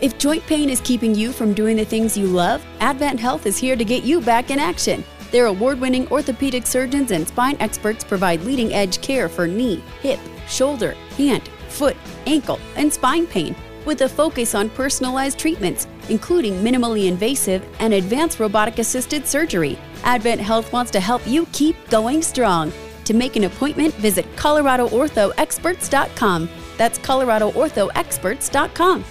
If joint pain is keeping you from doing the things you love, Advent Health is here to get you back in action. Their award winning orthopedic surgeons and spine experts provide leading edge care for knee, hip, shoulder, hand, foot, ankle, and spine pain with a focus on personalized treatments, including minimally invasive and advanced robotic assisted surgery. Advent Health wants to help you keep going strong. To make an appointment, visit coloradoorthoexperts.com. That's coloradoorthoexperts.com.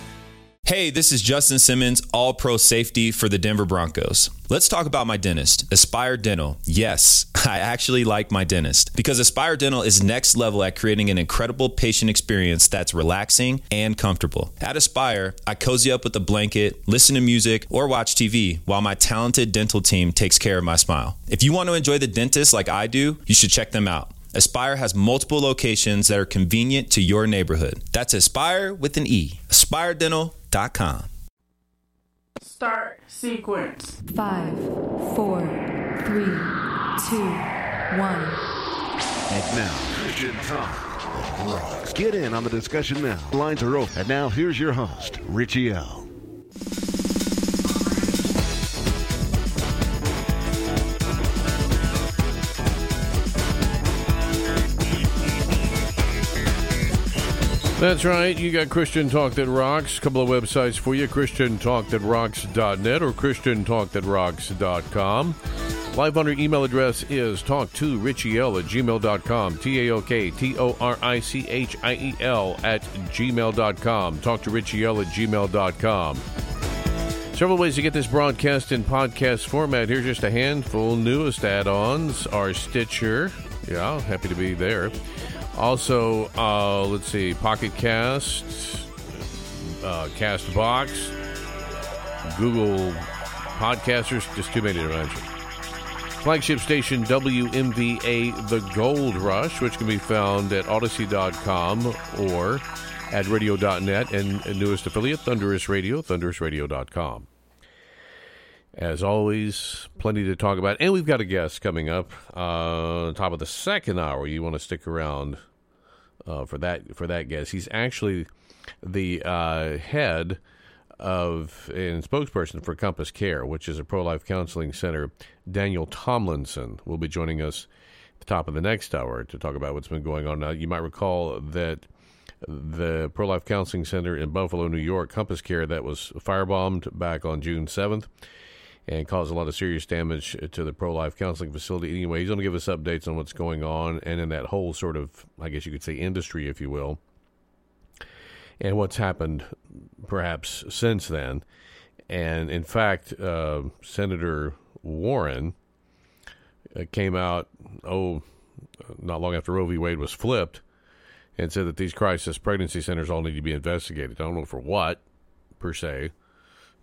Hey, this is Justin Simmons, All Pro Safety for the Denver Broncos. Let's talk about my dentist, Aspire Dental. Yes, I actually like my dentist because Aspire Dental is next level at creating an incredible patient experience that's relaxing and comfortable. At Aspire, I cozy up with a blanket, listen to music, or watch TV while my talented dental team takes care of my smile. If you want to enjoy the dentist like I do, you should check them out. Aspire has multiple locations that are convenient to your neighborhood. That's Aspire with an E. AspireDental.com. Start sequence. Five, four, three, two, one. And now, Christian Talk rocks. Get in on the discussion now. Lines are open. And now, here's your host, Richie L. That's right. You got Christian Talk That Rocks. A couple of websites for you ChristianTalkThatRocks.net or ChristianTalkThatRocks.com. Live your email address is talk2richiel at gmail.com. T A O K T O R I C H I E L at gmail.com. Talk to Richiel at gmail.com. Several ways to get this broadcast in podcast format. Here's just a handful. Newest add ons are Stitcher. Yeah, happy to be there. Also, uh, let's see, Pocket Cast, uh, Castbox, Google Podcasters, just too many to mention. Flagship station WMVA The Gold Rush, which can be found at Odyssey.com or at radio.net, and newest affiliate, Thunderous Radio, thunderousradio.com. As always, plenty to talk about. And we've got a guest coming up uh, top of the second hour. You want to stick around uh, for that for that guest. He's actually the uh, head of and spokesperson for Compass Care, which is a pro life counseling center. Daniel Tomlinson will be joining us at the top of the next hour to talk about what's been going on. Now, you might recall that the pro life counseling center in Buffalo, New York, Compass Care, that was firebombed back on June 7th and caused a lot of serious damage to the pro life counseling facility. Anyway, he's going to give us updates on what's going on and in that whole sort of, I guess you could say, industry, if you will, and what's happened perhaps since then. And in fact, uh, Senator Warren uh, came out, oh, not long after Roe v. Wade was flipped, and said that these crisis pregnancy centers all need to be investigated. I don't know for what, per se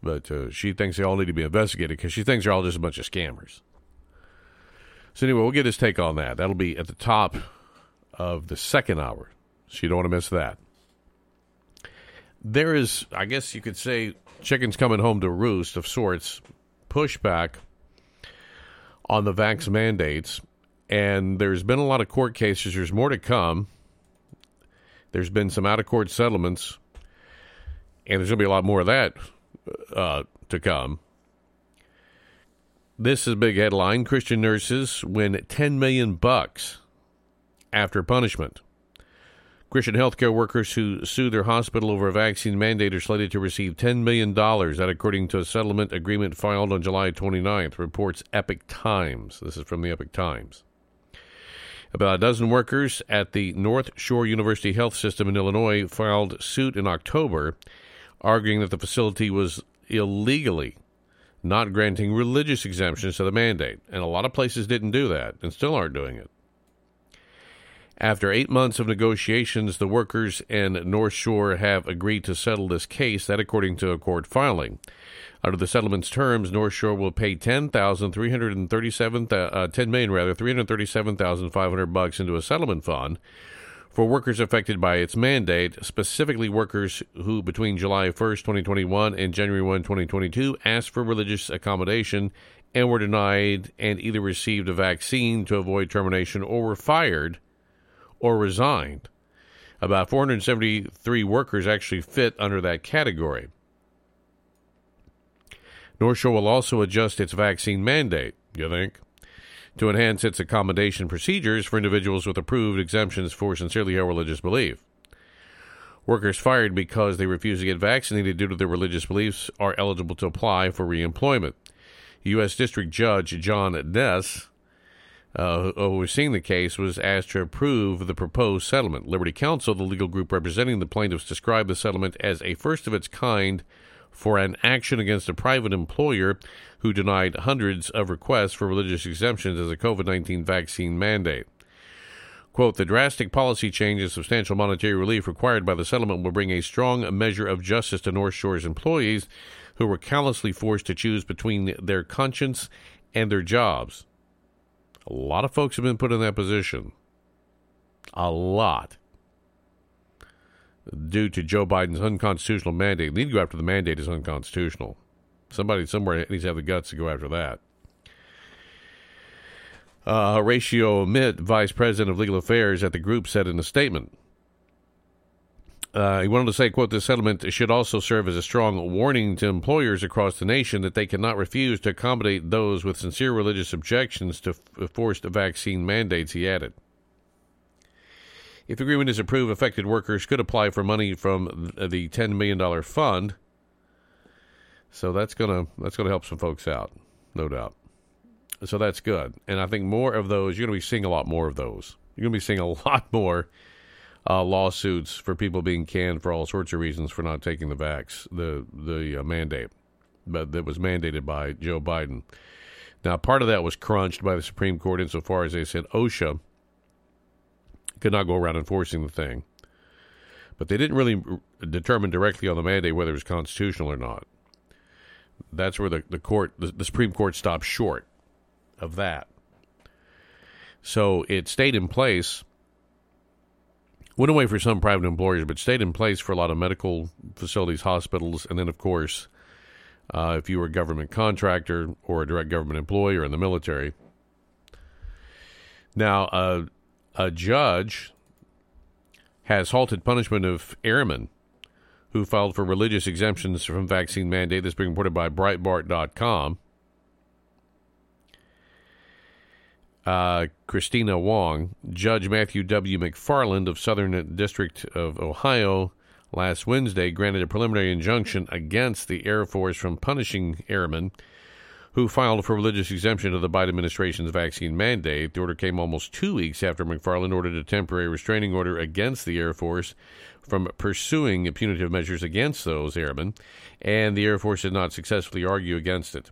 but uh, she thinks they all need to be investigated because she thinks they're all just a bunch of scammers. So anyway, we'll get his take on that. That'll be at the top of the second hour. So you don't want to miss that. There is, I guess you could say, chickens coming home to roost of sorts, pushback on the vax mandates. And there's been a lot of court cases. There's more to come. There's been some out of court settlements. And there's going to be a lot more of that uh, to come. This is a big headline. Christian nurses win 10 million bucks after punishment. Christian healthcare workers who sued their hospital over a vaccine mandate are slated to receive $10 million. That, according to a settlement agreement filed on July 29th, reports Epoch Times. This is from the Epoch Times. About a dozen workers at the North Shore University Health System in Illinois filed suit in October arguing that the facility was illegally not granting religious exemptions to the mandate. And a lot of places didn't do that and still aren't doing it. After eight months of negotiations, the workers and North Shore have agreed to settle this case, that according to a court filing. Under the settlement's terms, North Shore will pay ten thousand three hundred and thirty-seven, uh, ten million rather, three hundred thirty-seven thousand five hundred bucks into a settlement fund for workers affected by its mandate, specifically workers who between July 1st, 2021 and January 1, 2022 asked for religious accommodation and were denied and either received a vaccine to avoid termination or were fired or resigned. About 473 workers actually fit under that category. North Shore will also adjust its vaccine mandate, you think, to enhance its accommodation procedures for individuals with approved exemptions for sincerely held religious belief. Workers fired because they refuse to get vaccinated due to their religious beliefs are eligible to apply for reemployment. U.S. District Judge John Kness, uh, overseeing the case, was asked to approve the proposed settlement. Liberty Counsel, the legal group representing the plaintiffs, described the settlement as a first of its kind for an action against a private employer who denied hundreds of requests for religious exemptions as a COVID 19 vaccine mandate. Quote, the drastic policy change and substantial monetary relief required by the settlement will bring a strong measure of justice to North Shore's employees who were callously forced to choose between their conscience and their jobs. A lot of folks have been put in that position. A lot. Due to Joe Biden's unconstitutional mandate. They need to go after the mandate is unconstitutional. Somebody somewhere needs to have the guts to go after that. Uh, Horatio Mihet, Vice President of Legal Affairs at the group, said in a statement. Uh, he wanted to say, quote, this settlement should also serve as a strong warning to employers across the nation that they cannot refuse to accommodate those with sincere religious objections to f- forced vaccine mandates, he added. If agreement is approved, affected workers could apply for money from the $10 million fund. So that's gonna that's gonna help some folks out, no doubt. So that's good, and I think more of those. You're gonna be seeing a lot more of those. You're gonna be seeing a lot more uh, lawsuits for people being canned for all sorts of reasons for not taking the vax, the the uh, mandate, but that was mandated by Joe Biden. Now, part of that was crunched by the Supreme Court insofar as they said OSHA could not go around enforcing the thing, but they didn't really determine directly on the mandate whether it was constitutional or not. That's where the, the court, the, the Supreme Court, stopped short of that. So it stayed in place. Went away for some private employers, but stayed in place for a lot of medical facilities, hospitals, and then, of course, uh, if you were a government contractor or a direct government employee or in the military. Now, uh, a judge has halted punishment of airmen who filed for religious exemptions from vaccine mandate. This being reported by Breitbart.com. Uh, Kristina Wong, Judge Matthew W. McFarland of Southern District of Ohio, last Wednesday granted a preliminary injunction against the Air Force from punishing airmen who filed for religious exemption to the Biden administration's vaccine mandate. The order came almost two weeks after McFarland ordered a temporary restraining order against the Air Force from pursuing punitive measures against those airmen, and the Air Force did not successfully argue against it.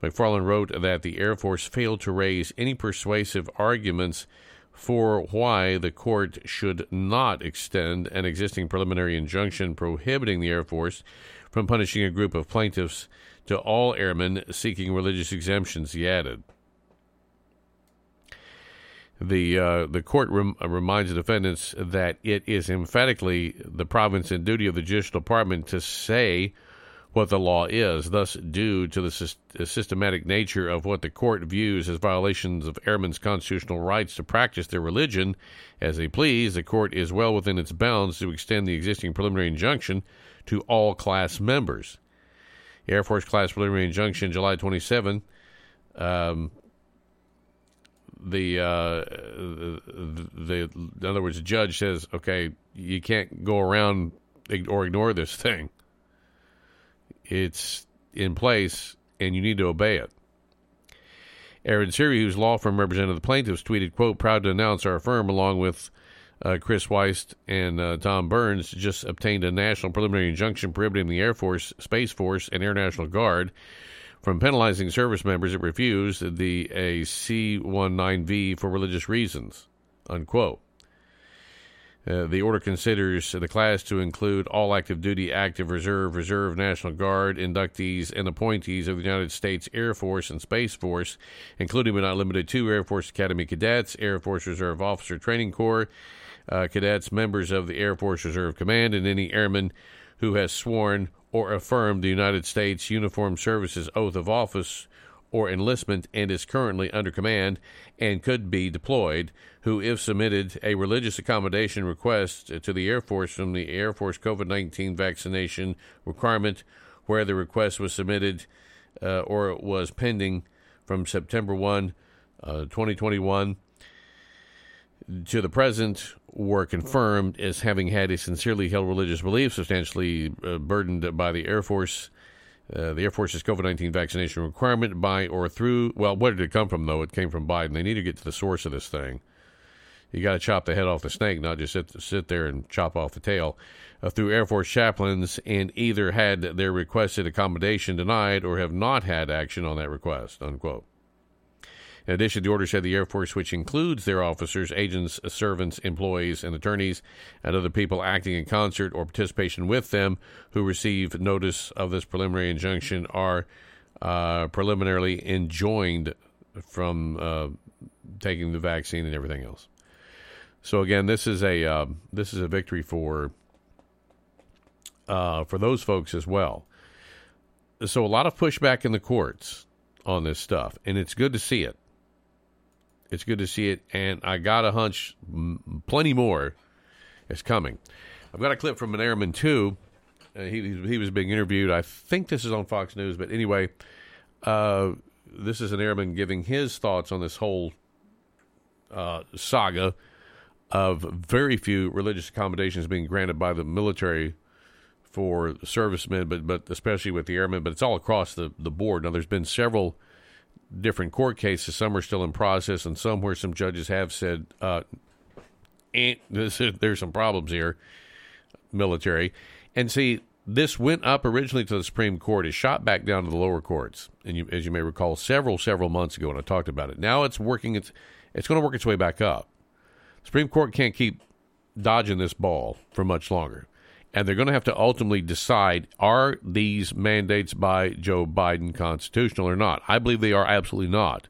McFarland wrote that the Air Force failed to raise any persuasive arguments for why the court should not extend an existing preliminary injunction prohibiting the Air Force from punishing a group of plaintiffs to all airmen seeking religious exemptions, he added. The uh, the court rem- reminds the defendants that it is emphatically the province and duty of the judicial department to say what the law is. Thus, due to the systematic nature of what the court views as violations of airmen's constitutional rights to practice their religion as they please, the court is well within its bounds to extend the existing preliminary injunction to all class members. Air Force class preliminary injunction, July 27. Um, the, uh, the, the in other words, the judge says, okay, you can't go around or ignore this thing. It's in place, and you need to obey it. Aaron Siri, whose law firm represented the plaintiffs, tweeted, quote, proud to announce our firm, along with uh, Chris Wiest and uh, Tom Bruns, just obtained a national preliminary injunction prohibiting the Air Force, Space Force, and Air National Guard from penalizing service members that refused the a C-19V for religious reasons, unquote. Uh, the order considers the class to include all active duty, active reserve, reserve, National Guard inductees and appointees of the United States Air Force and Space Force, including but not limited to Air Force Academy cadets, Air Force Reserve Officer Training Corps uh, cadets, members of the Air Force Reserve Command, and any airman who has sworn or affirmed the United States Uniform Services oath of office or enlistment and is currently under command and could be deployed, who, if submitted a religious accommodation request to the Air Force from the Air Force COVID 19 vaccination requirement, where the request was submitted uh, or was pending from September 1, uh, 2021 to the present were confirmed as having had a sincerely held religious belief substantially uh, burdened by the Air Force. Uh, the Air Force's COVID 19 vaccination requirement by or through, well, where did it come from, though? It came from Biden. They need to get to the source of this thing. You got to chop the head off the snake, not just sit, sit there and chop off the tail. Uh, through Air Force chaplains, and either had their requested accommodation denied or have not had action on that request. Unquote. In addition, the order said the Air Force, which includes their officers, agents, servants, employees, and attorneys, and other people acting in concert or participation with them who receive notice of this preliminary injunction, are uh, preliminarily enjoined from uh, taking the vaccine and everything else. So again, this is a uh, this is a victory for uh, for those folks as well. So a lot of pushback in the courts on this stuff, and it's good to see it. It's good to see it, and I got a hunch, plenty more is coming. I've got a clip from an airman too. Uh, he he was being interviewed. I think this is on Fox News, but anyway, uh, this is an airman giving his thoughts on this whole uh, saga of very few religious accommodations being granted by the military for servicemen, but but especially with the airmen. But it's all across the the board. Now, there's been several different court cases. Some are still in process, and some where some judges have said, uh, eh, this, "There's some problems here." Military, and see, this went up originally to the Supreme Court. is shot back down to the lower courts, and you, as you may recall, several several months ago when I talked about it. Now it's working. It's it's going to work its way back up. Supreme Court can't keep dodging this ball for much longer. And they're going to have to ultimately decide are these mandates by Joe Biden constitutional or not? I believe they are absolutely not.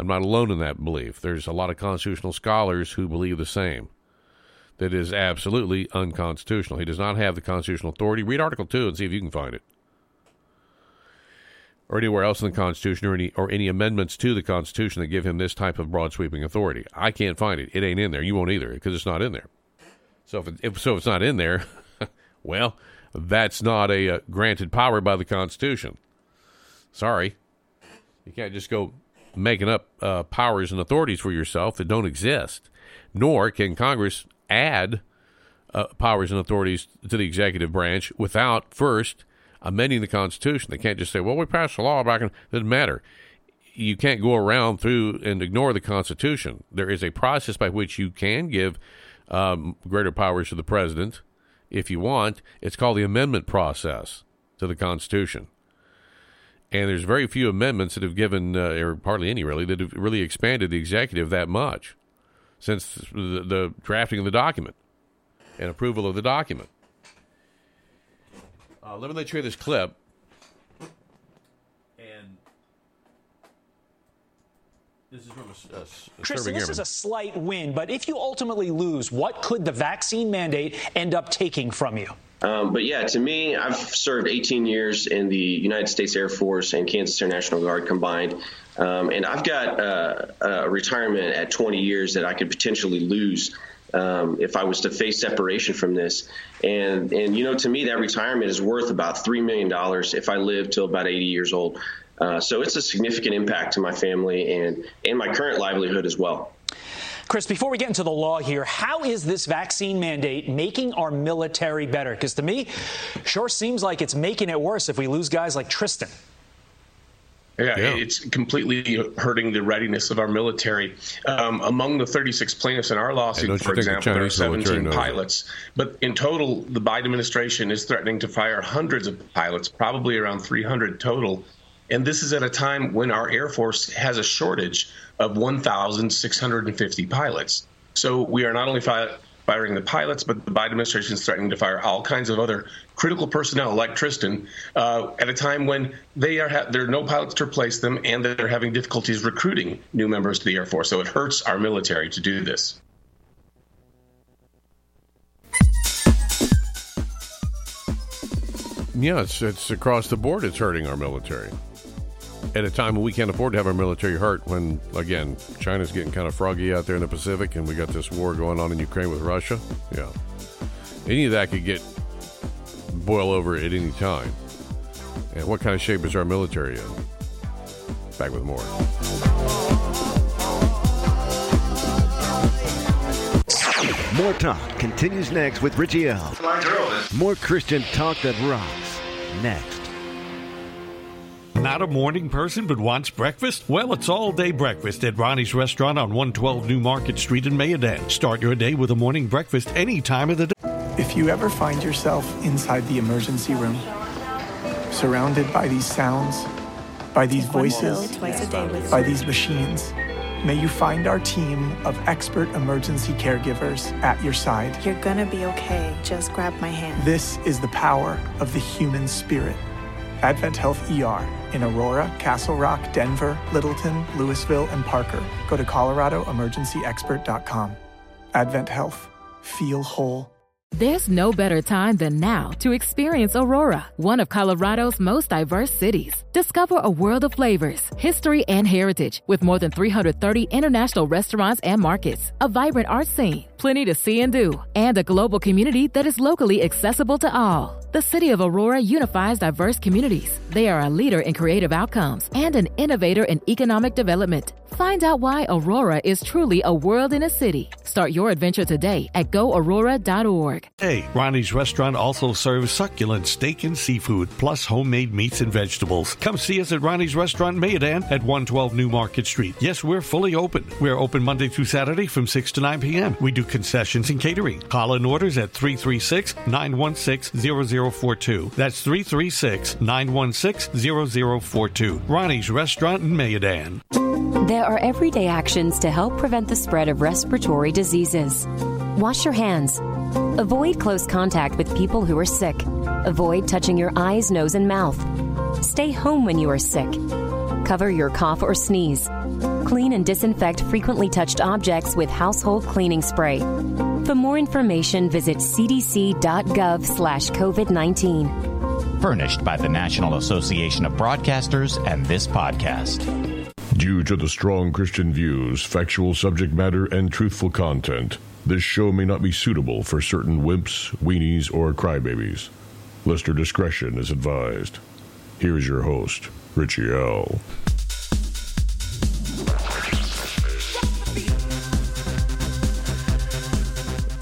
I'm not alone in that belief. There's a lot of constitutional scholars who believe the same. That is absolutely unconstitutional. He does not have the constitutional authority. Read Article 2 and see if you can find it. Or anywhere else in the Constitution or any or any amendments to the Constitution that give him this type of broad sweeping authority. I can't find it. It ain't in there. You won't either because it's not in there. So if, it, if so, if it's not in there, well, that's not a uh, granted power by the Constitution. Sorry. You can't just go making up uh, powers and authorities for yourself that don't exist. Nor can Congress add uh, powers and authorities to the executive branch without first amending the Constitution. They can't just say, well, we passed a law back in. It doesn't matter. You can't go around through and ignore the Constitution. There is a process by which you can give um, greater powers to the president if you want. It's called the amendment process to the Constitution. And there's very few amendments that have given, uh, or hardly any really, that have really expanded the executive that much since the, the drafting of the document and approval of the document. Uh, let me let you hear this clip. And this is from a, a, a Tristan, this is a slight win, but if you ultimately lose, what could the vaccine mandate end up taking from you? Um, but yeah, to me, I've served 18 years in the United States Air Force and Kansas Air National Guard combined. Um, and I've got uh, a retirement at 20 years that I could potentially lose um, if I was to face separation from this. And, and, you know, to me, that retirement is worth about $3 million if I live till about 80 years old. Uh, so it's a significant impact to my family and, and my current livelihood as well. Chris, before we get into the law here, how is this vaccine mandate making our military better? Because to me, sure seems like it's making it worse if we lose guys like Tristan. Yeah, yeah, it's completely hurting the readiness of our military. Um, among the 36 plaintiffs in our lawsuit, for example, there are 17 pilots. But in total, the Biden administration is threatening to fire hundreds of pilots, probably around 300 total. And this is at a time when our Air Force has a shortage of 1,650 pilots. So we are not only fi- firing the pilots, but the Biden administration is threatening to fire all kinds of other critical personnel like Tristan uh, at a time when they are ha- there are no pilots to replace them and they're having difficulties recruiting new members to the Air Force. So it hurts our military to do this. It's, it's across the board. It's hurting our military at a time when we can't afford to have our military hurt when again china's getting kind of froggy out there in the pacific and we got this war going on in ukraine with russia yeah any of that could get boil over at any time And what kind of shape is our military in? Back with more. More talk continues next with Richie L. More Christian talk that rocks. Next. Not a morning person but wants breakfast? Well, it's all day breakfast at Ronnie's Restaurant on 112 New Market Street in Mayodan. Start your day with a morning breakfast any time of the day. If you ever find yourself inside the emergency room, surrounded by these sounds, by these voices, by these machines, May you find our team of expert emergency caregivers at your side. You're gonna be okay. Just grab my hand. This is the power of the human spirit. Advent Health ER in Aurora, Castle Rock, Denver, Littleton, Louisville, and Parker. Go to ColoradoEmergencyExpert.com. Advent Health. Feel whole. There's no better time than now to experience Aurora, one of Colorado's most diverse cities. Discover a world of flavors, history, and heritage with more than 330 international restaurants and markets, a vibrant art scene, plenty to see and do, and a global community that is locally accessible to all. The City of Aurora unifies diverse communities. They are a leader in creative outcomes and an innovator in economic development. Find out why Aurora is truly a world in a city. Start your adventure today at goaurora.org. Hey, Ronnie's restaurant also serves succulent steak and seafood, plus homemade meats and vegetables. Come see us at Ronnie's Restaurant Mayodan at 112 New Market Street. Yes, we're fully open. We're open Monday through Saturday from 6 to 9 p.m. We do concessions and catering. Call in orders at 336 916 0042. That's 336 916 0042. Ronnie's Restaurant in Mayodan. There are everyday actions to help prevent the spread of respiratory diseases. Wash your hands. Avoid close contact with people who are sick. Avoid touching your eyes, nose, and mouth. Stay home when you are sick. Cover your cough or sneeze. Clean and disinfect frequently touched objects with household cleaning spray. For more information, visit cdc.gov slash COVID-19. Furnished by the National Association of Broadcasters and this podcast. Due to the strong Christian views, factual subject matter, and truthful content, this show may not be suitable for certain wimps, weenies, or crybabies. Listener discretion is advised. Here is your host, Richie L.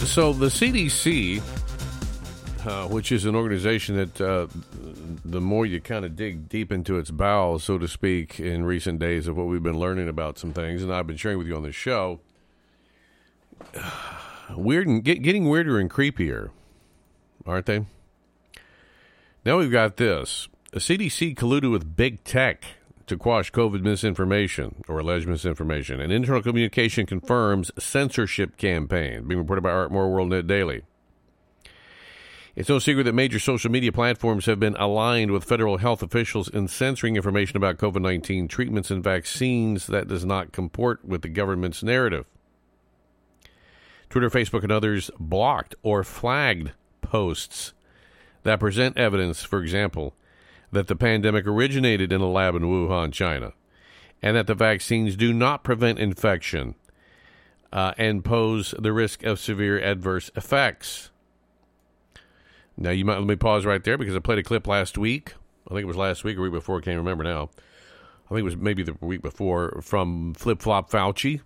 So the CDC, uh, which is an organization that uh, the more you kind of dig deep into its bowels, so to speak, in recent days of what we've been learning about some things, and I've been sharing with you on this show, weird and get, getting weirder and creepier, aren't they? Now we've got this: the CDC colluded with big tech to quash COVID misinformation or alleged misinformation. An internal communication confirms censorship campaign being reported by Art World Net Daily. It's no secret that major social media platforms have been aligned with federal health officials in censoring information about COVID 19 treatments and vaccines that does not comport with the government's narrative. Twitter, Facebook, and others blocked or flagged posts that present evidence, for example, that the pandemic originated in a lab in Wuhan, China, and that the vaccines do not prevent infection uh, and pose the risk of severe adverse effects. Now, you might let me pause right there because I played a clip last week. I think it was last week or week before. I can't remember now. I think it was maybe the week before from Flip Flop Fauci,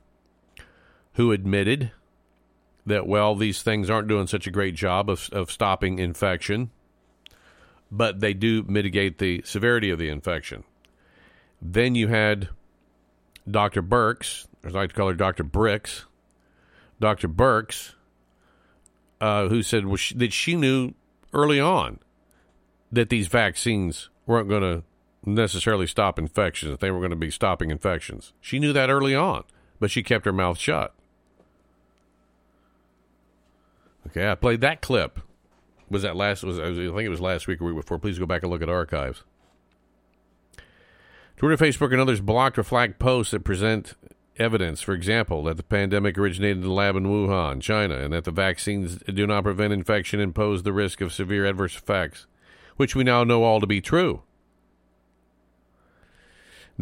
who admitted that, well, these things aren't doing such a great job of, of stopping infection but they do mitigate the severity of the infection. Then you had Dr. Birx, as I like to call her Dr. Bricks, Dr. Birx, uh, who said well, she, that she knew early on that these vaccines weren't going to necessarily stop infections, that they were going to be stopping infections. She knew that early on, but she kept her mouth shut. Okay, I played that clip was that last? Was I think it was last week or week before? Please go back and look at archives. Twitter, Facebook, and others blocked or flagged posts that present evidence, for example, that the pandemic originated in a lab in Wuhan, China, and that the vaccines do not prevent infection and pose the risk of severe adverse effects, which we now know all to be true.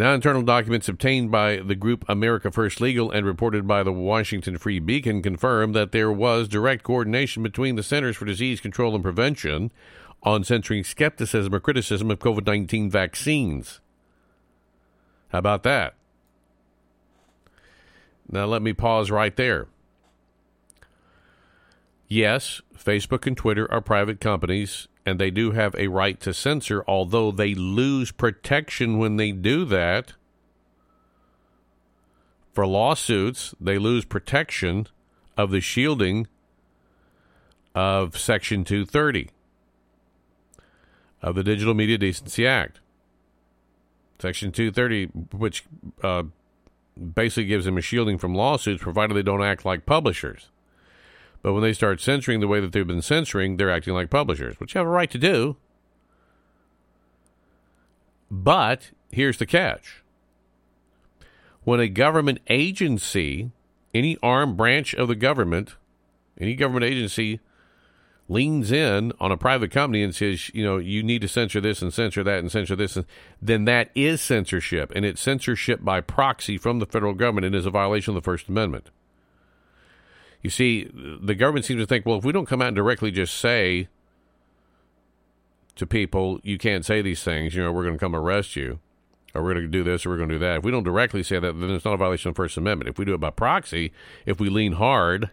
Now, internal documents obtained by the group America First Legal and reported by the Washington Free Beacon confirm that there was direct coordination between the Centers for Disease Control and Prevention, on censoring skepticism or criticism of COVID 19 vaccines. How about that? Now, let me pause right there. Yes, Facebook and Twitter are private companies, and they do have a right to censor, although they lose protection when they do that. For lawsuits, they lose protection of the shielding of Section 230 of the Digital Media Decency Act. Section 230, which uh, basically gives them a shielding from lawsuits provided they don't act like publishers. But when they start censoring the way that they've been censoring, they're acting like publishers, which you have a right to do. But here's the catch when a government agency, any armed branch of the government, any government agency leans in on a private company and says, you know, you need to censor this and censor that and censor this, and then that is censorship, and it's censorship by proxy from the federal government and is a violation of the First Amendment. You see, the government seems to think, well, if we don't come out and directly just say to people, you can't say these things, you know, we're going to come arrest you, or we're going to do this, or we're going to do that. If we don't directly say that, then it's not a violation of the First Amendment. If we do it by proxy, if we lean hard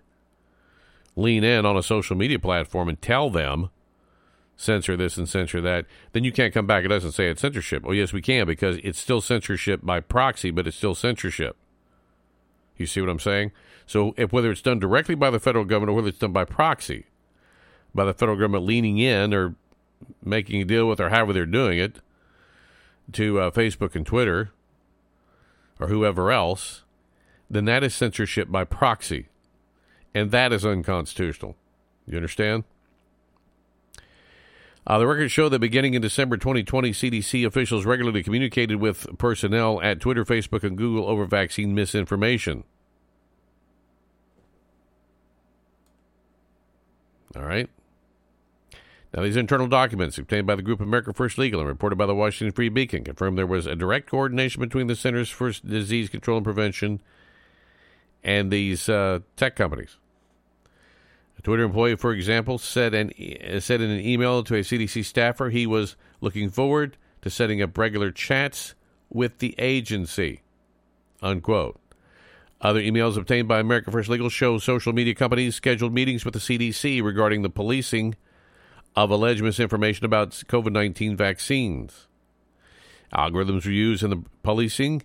lean in on a social media platform and tell them censor this and censor that, then you can't come back at us and say it's censorship. Oh, yes, we can because it's still censorship by proxy, but it's still censorship. You see what I'm saying? So, if whether it's done directly by the federal government or whether it's done by proxy, by the federal government leaning in or making a deal with or however they're doing it to uh, Facebook and Twitter or whoever else, then that is censorship by proxy and that is unconstitutional. You understand? Uh, the records show that beginning in December 2020, CDC officials regularly communicated with personnel at Twitter, Facebook, and Google over vaccine misinformation. All right. Now, these internal documents obtained by the group America First Legal and reported by the Washington Free Beacon confirm there was a direct coordination between the Centers for Disease Control and Prevention and these uh, tech companies. A Twitter employee, for example, said, an, said in an email to a CDC staffer he was looking forward to setting up regular chats with the agency. Unquote. Other emails obtained by America First Legal show social media companies scheduled meetings with the CDC regarding the policing of alleged misinformation about COVID 19 vaccines. Algorithms were used in the policing,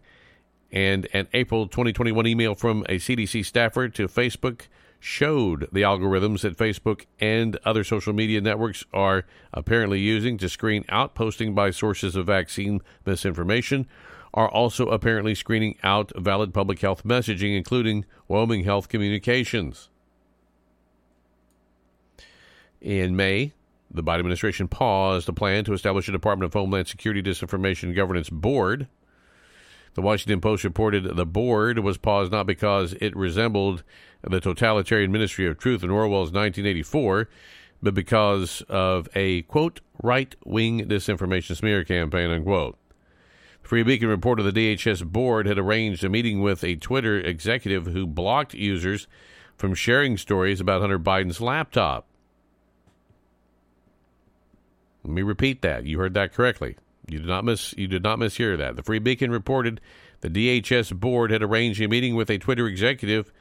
and an April 2021 email from a CDC staffer to Facebook showed the algorithms that Facebook and other social media networks are apparently using to screen out posting by sources of vaccine misinformation are also apparently screening out valid public health messaging, including Wyoming Health Communications. In May, the Biden administration paused a plan to establish a Department of Homeland Security Disinformation Governance Board the Washington Post reported the board was paused not because it resembled the totalitarian Ministry of Truth in Orwell's 1984, but because of a, quote, right wing disinformation smear campaign, unquote. Free Beacon reported the DHS board had arranged a meeting with a Twitter executive who blocked users from sharing stories about Hunter Biden's laptop. Let me repeat that. You heard that correctly. You did not miss. You did not mishear that. The Free Beacon reported the DHS board had arranged a meeting with a Twitter executive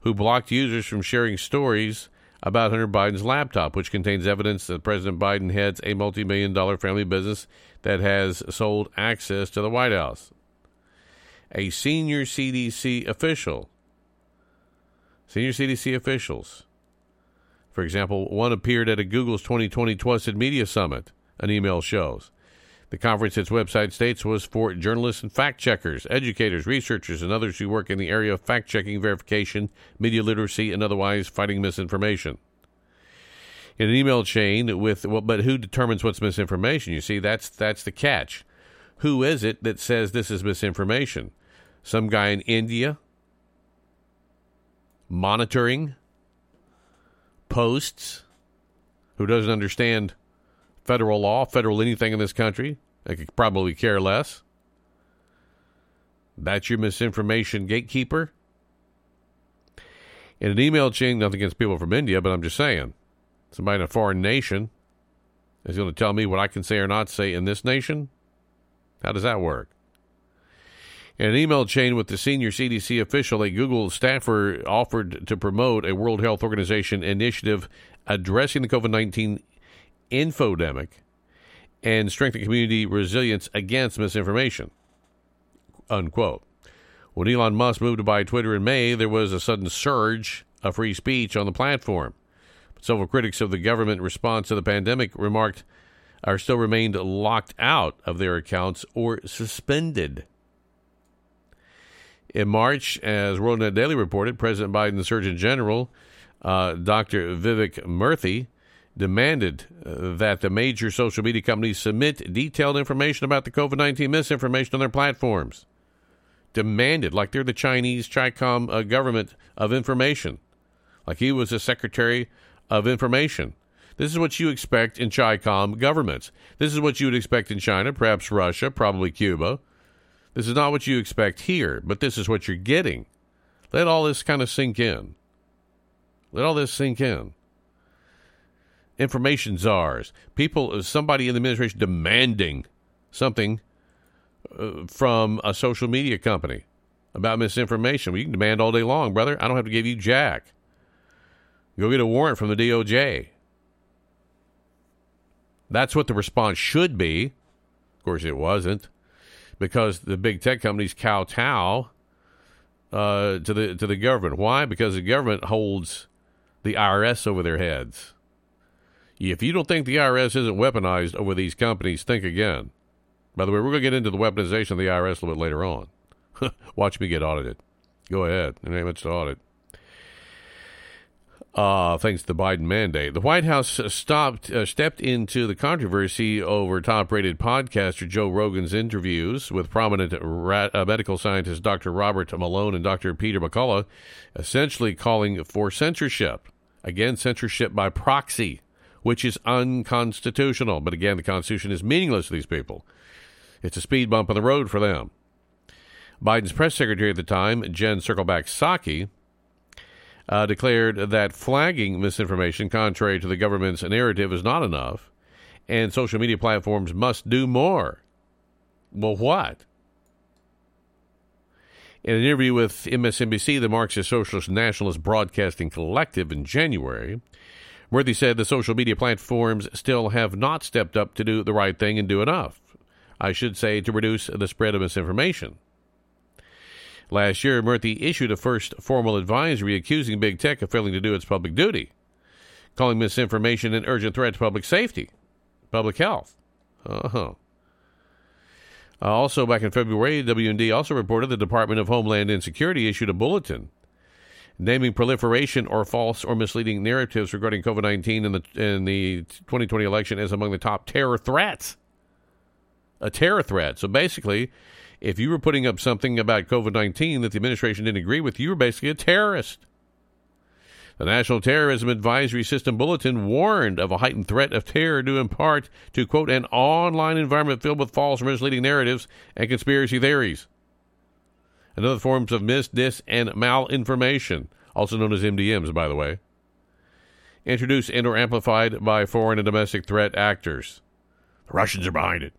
who blocked users from sharing stories about Hunter Biden's laptop, which contains evidence that President Biden heads a multi-million dollar family business that has sold access to the White House. A senior CDC official, senior CDC officials, for example, one appeared at a Google's 2020 Trusted Media Summit. An email shows the conference, its website states, was for journalists and fact checkers, educators, researchers, and others who work in the area of fact checking, verification, media literacy, and otherwise fighting misinformation. In an email chain with, well, but who determines what's misinformation? You see, that's that's the catch. Who is it that says this is misinformation? Some guy in India monitoring posts who doesn't understand federal law, federal anything in this country. I could probably care less. That's your misinformation gatekeeper. In an email chain, nothing against people from India, but I'm just saying, somebody in a foreign nation is going to tell me what I can say or not say in this nation? How does that work? In an email chain with the senior CDC official, a Google staffer offered to promote a World Health Organization initiative addressing the COVID 19 infodemic and strengthen community resilience against misinformation. Unquote. When Elon Musk moved to buy Twitter in May, there was a sudden surge of free speech on the platform. Several critics of the government response to the pandemic remarked are still remained locked out of their accounts or suspended. In March, as WorldNet Daily reported, President Biden's Surgeon General, uh, Dr. Vivek Murthy, demanded uh, that the major social media companies submit detailed information about the COVID 19 misinformation on their platforms. Demanded, like they're the Chinese CHICOM uh, government of information, like he was the Secretary of Information. This is what you expect in CHICOM governments. This is what you would expect in China, perhaps Russia, probably Cuba. This is not what you expect here, but this is what you're getting. Let all this kind of sink in. Let all this sink in. Information czars, people, somebody in the administration demanding something uh, from a social media company about misinformation. Well, can demand all day long, brother. I don't have to give you jack. Go get a warrant from the DOJ. That's what the response should be. Of course, it wasn't because the big tech companies kowtow uh, to the to the government. Why? Because the government holds the IRS over their heads. If you don't think the IRS isn't weaponized over these companies, think again. By the way, we're going to get into the weaponization of the IRS a little bit later on. Watch me get audited. Go ahead. There ain't much to audit uh, thanks to the Biden mandate. The White House stopped, uh, stepped into the controversy over top-rated podcaster Joe Rogan's interviews with prominent rat, uh, medical scientist Dr. Robert Malone and Dr. Peter McCullough, essentially calling for censorship. Again, censorship by proxy, which is unconstitutional. But again, the Constitution is meaningless to these people. It's a speed bump on the road for them. Biden's press secretary at the time, Jen Circleback Psaki, uh, declared that flagging misinformation contrary to the government's narrative is not enough, and social media platforms must do more. Well, what? In an interview with MSNBC, the Marxist Socialist Nationalist Broadcasting Collective in January, Murthy said the social media platforms still have not stepped up to do the right thing and do enough. I should say to reduce the spread of misinformation. Last year, Murthy issued a first formal advisory accusing big tech of failing to do its public duty, calling misinformation an urgent threat to public safety, public health. Uh-huh. Uh, also, back in February, WND also reported the Department of Homeland Insecurity issued a bulletin naming proliferation or false or misleading narratives regarding COVID 19 in the, in the 2020 election as among the top terror threats. A terror threat. So basically, if you were putting up something about COVID 19 that the administration didn't agree with, you were basically a terrorist. The National Terrorism Advisory System Bulletin warned of a heightened threat of terror due in part to, quote, an online environment filled with false or misleading narratives and conspiracy theories and other forms of mis, dis, and malinformation, also known as MDMs, by the way, introduced and or amplified by foreign and domestic threat actors. The Russians are behind it.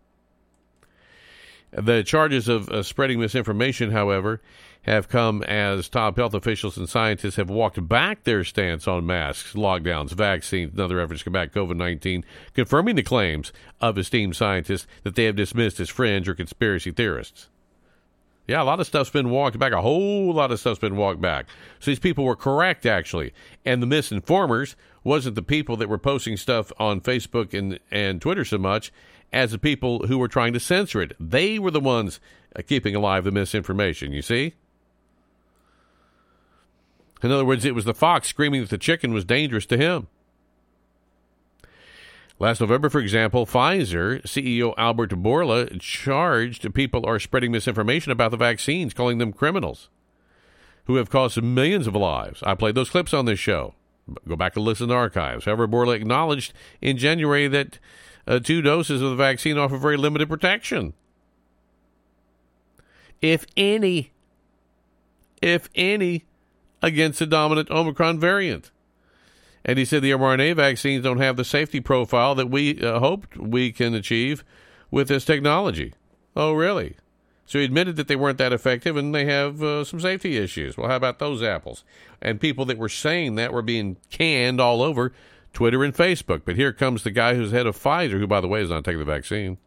The charges of uh, spreading misinformation, however, have come as top health officials and scientists have walked back their stance on masks, lockdowns, vaccines, and other efforts to combat COVID 19, confirming the claims of esteemed scientists that they have dismissed as fringe or conspiracy theorists. Yeah, a lot of stuff's been walked back. A whole lot of stuff's been walked back. So these people were correct, actually. And the misinformers wasn't the people that were posting stuff on Facebook and, and Twitter so much as the people who were trying to censor it. They were the ones uh, keeping alive the misinformation, you see? In other words, it was the fox screaming that the chicken was dangerous to him. Last November, for example, Pfizer CEO Albert Bourla charged people are spreading misinformation about the vaccines, calling them criminals who have cost millions of lives. I played those clips on this show. Go back and listen to archives. However, Bourla acknowledged in January that uh, two doses of the vaccine offer very limited protection. If any, if any, against the dominant Omicron variant. And he said the mRNA vaccines don't have the safety profile that we uh, hoped we can achieve with this technology. Oh, really? So he admitted that they weren't that effective and they have uh, some safety issues. Well, how about those apples? And people that were saying that were being canned all over Twitter and Facebook. But here comes the guy who's head of Pfizer, who, by the way, is not taking the vaccine,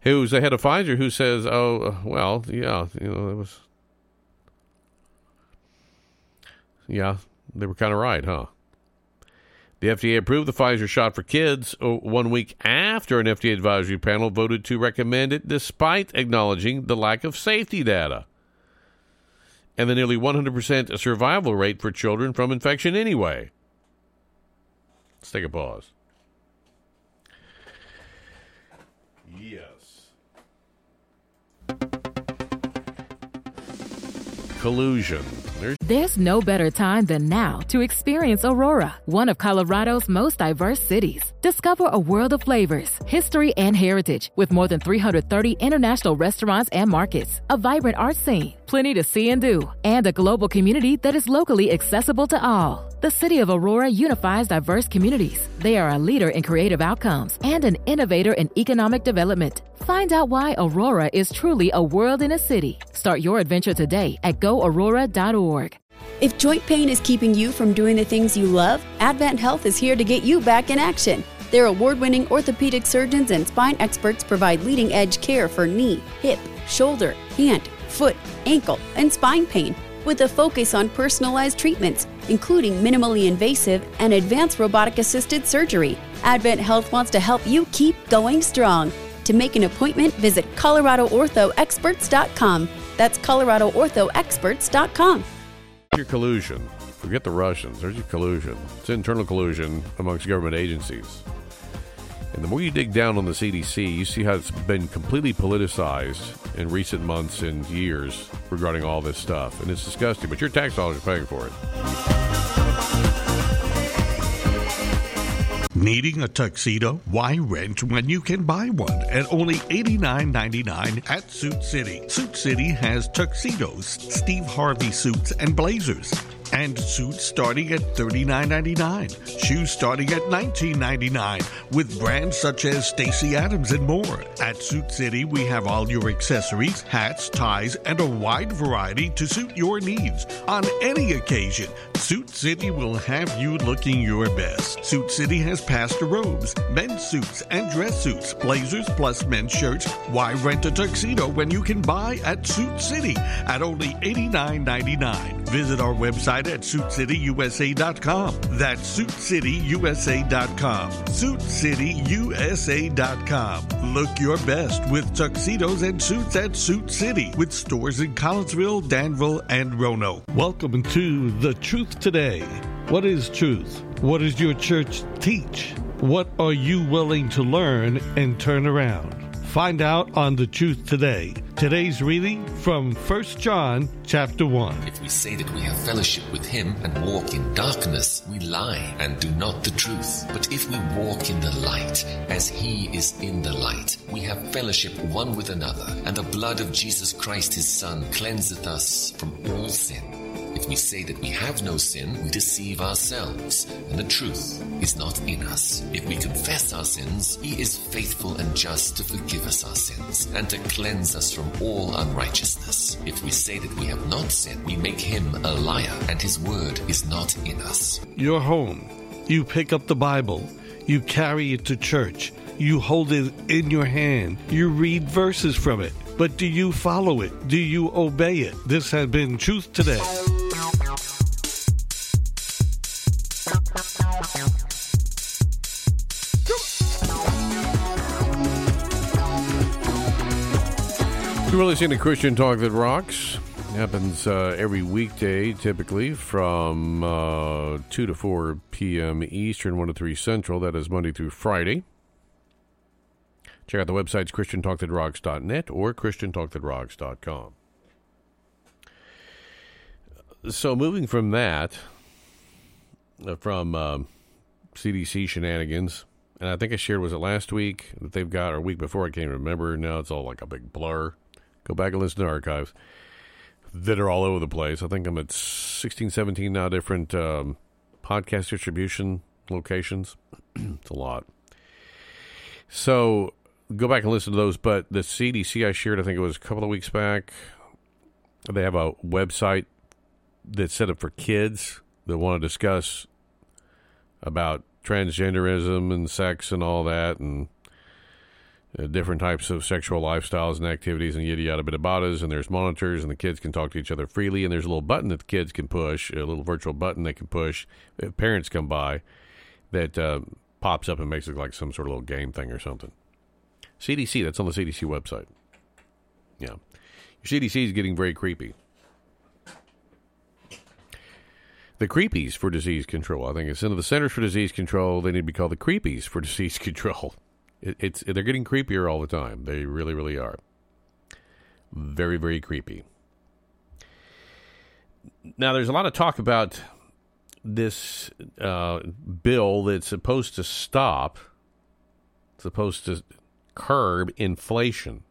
who's the head of Pfizer, who says, oh, uh, well, yeah, you know, it was. Yeah, they were kind of right, huh? The FDA approved the Pfizer shot for kids uh, one week after an FDA advisory panel voted to recommend it, despite acknowledging the lack of safety data and the nearly 100% survival rate for children from infection anyway. Let's take a pause. Yes. Collusion there's no better time than now to experience Aurora, one of Colorado's most diverse cities. Discover a world of flavors, history, and heritage with more than 330 international restaurants and markets, a vibrant art scene, plenty to see and do, and a global community that is locally accessible to all. The city of Aurora unifies diverse communities. They are a leader in creative outcomes and an innovator in economic development. Find out why Aurora is truly a world in a city. Start your adventure today at goaurora.org. If joint pain is keeping you from doing the things you love, Advent Health is here to get you back in action. Their award winning orthopedic surgeons and spine experts provide leading edge care for knee, hip, shoulder, hand, foot, ankle, and spine pain with a focus on personalized treatments, including minimally invasive and advanced robotic assisted surgery. Advent Health wants to help you keep going strong. To make an appointment, visit ColoradoOrthoExperts.com. That's ColoradoOrthoExperts.com. Your collusion. Forget the Russians. There's your collusion. It's internal collusion amongst government agencies. And the more you dig down on the CDC, you see how it's been completely politicized in recent months and years regarding all this stuff. And it's disgusting, but your tax dollars are paying for it. Needing a tuxedo? Why rent when you can buy one at only $89.99 at Suit City? Suit City has tuxedos, Steve Harvey suits, and blazers and suits starting at $39.99. Shoes starting at $19.99 with brands such as Stacy Adams and more. At Suit City, we have all your accessories, hats, ties, and a wide variety to suit your needs. On any occasion, Suit City will have you looking your best. Suit City has pastor robes, men's suits, and dress suits, blazers plus men's shirts. Why rent a tuxedo when you can buy at Suit City at only $89.99? Visit our website website at SuitCityUSA.com. That's SuitCityUSA.com. SuitCityUSA.com. Look your best with tuxedos and suits at Suit City with stores in Collinsville, Danville, and Roanoke. Welcome to The Truth Today. What is truth? What does your church teach? What are you willing to learn and turn around? Find out on the truth today. Today's reading from 1 John chapter 1. If we say that we have fellowship with him and walk in darkness, we lie and do not the truth. But if we walk in the light, as he is in the light, we have fellowship one with another, and the blood of Jesus Christ his Son cleanseth us from all sin. If we say that we have no sin, we deceive ourselves, and the truth is not in us. If we confess our sins, He is faithful and just to forgive us our sins, and to cleanse us from all unrighteousness. If we say that we have not sinned, we make Him a liar, and His word is not in us. You're home. You pick up the Bible. You carry it to church. You hold it in your hand. You read verses from it. But do you follow it? Do you obey it? This has been Truth Today. You're listening to Christian Talk That Rocks. It happens uh, every weekday, typically from uh, 2 to 4 p.m. Eastern, 1 to 3 Central. That is Monday through Friday. Check out the websites ChristianTalkThatRocks.net or ChristianTalkThatRocks.com. So, moving from that, uh, from CDC shenanigans, and I think I shared was it last week that they've got, or week before, I can't remember. Now it's all like a big blur. Go back and listen to archives that are all over the place. I think I'm at 16, 17 now different um, podcast distribution locations. it's a lot. So go back and listen to those. But the CDC I shared, I think it was a couple of weeks back. They have a website that's set up for kids that want to discuss about transgenderism and sex and all that and uh, different types of sexual lifestyles and activities and yada yada bit about us. And there's monitors and the kids can talk to each other freely. And there's a little button that the kids can push a little virtual button they can push. If parents come by that uh, pops up and makes it like some sort of little game thing or something. Cdc that's on the cdc website. Yeah. Your cdc is getting very creepy the creepies for disease control. I think instead of the Centers for Disease Control, they need to be called the creepies for disease control. It, it's they're getting creepier all the time. They really, really are. Very, very creepy. Now, there's a lot of talk about this uh, bill that's supposed to stop, supposed to curb inflation,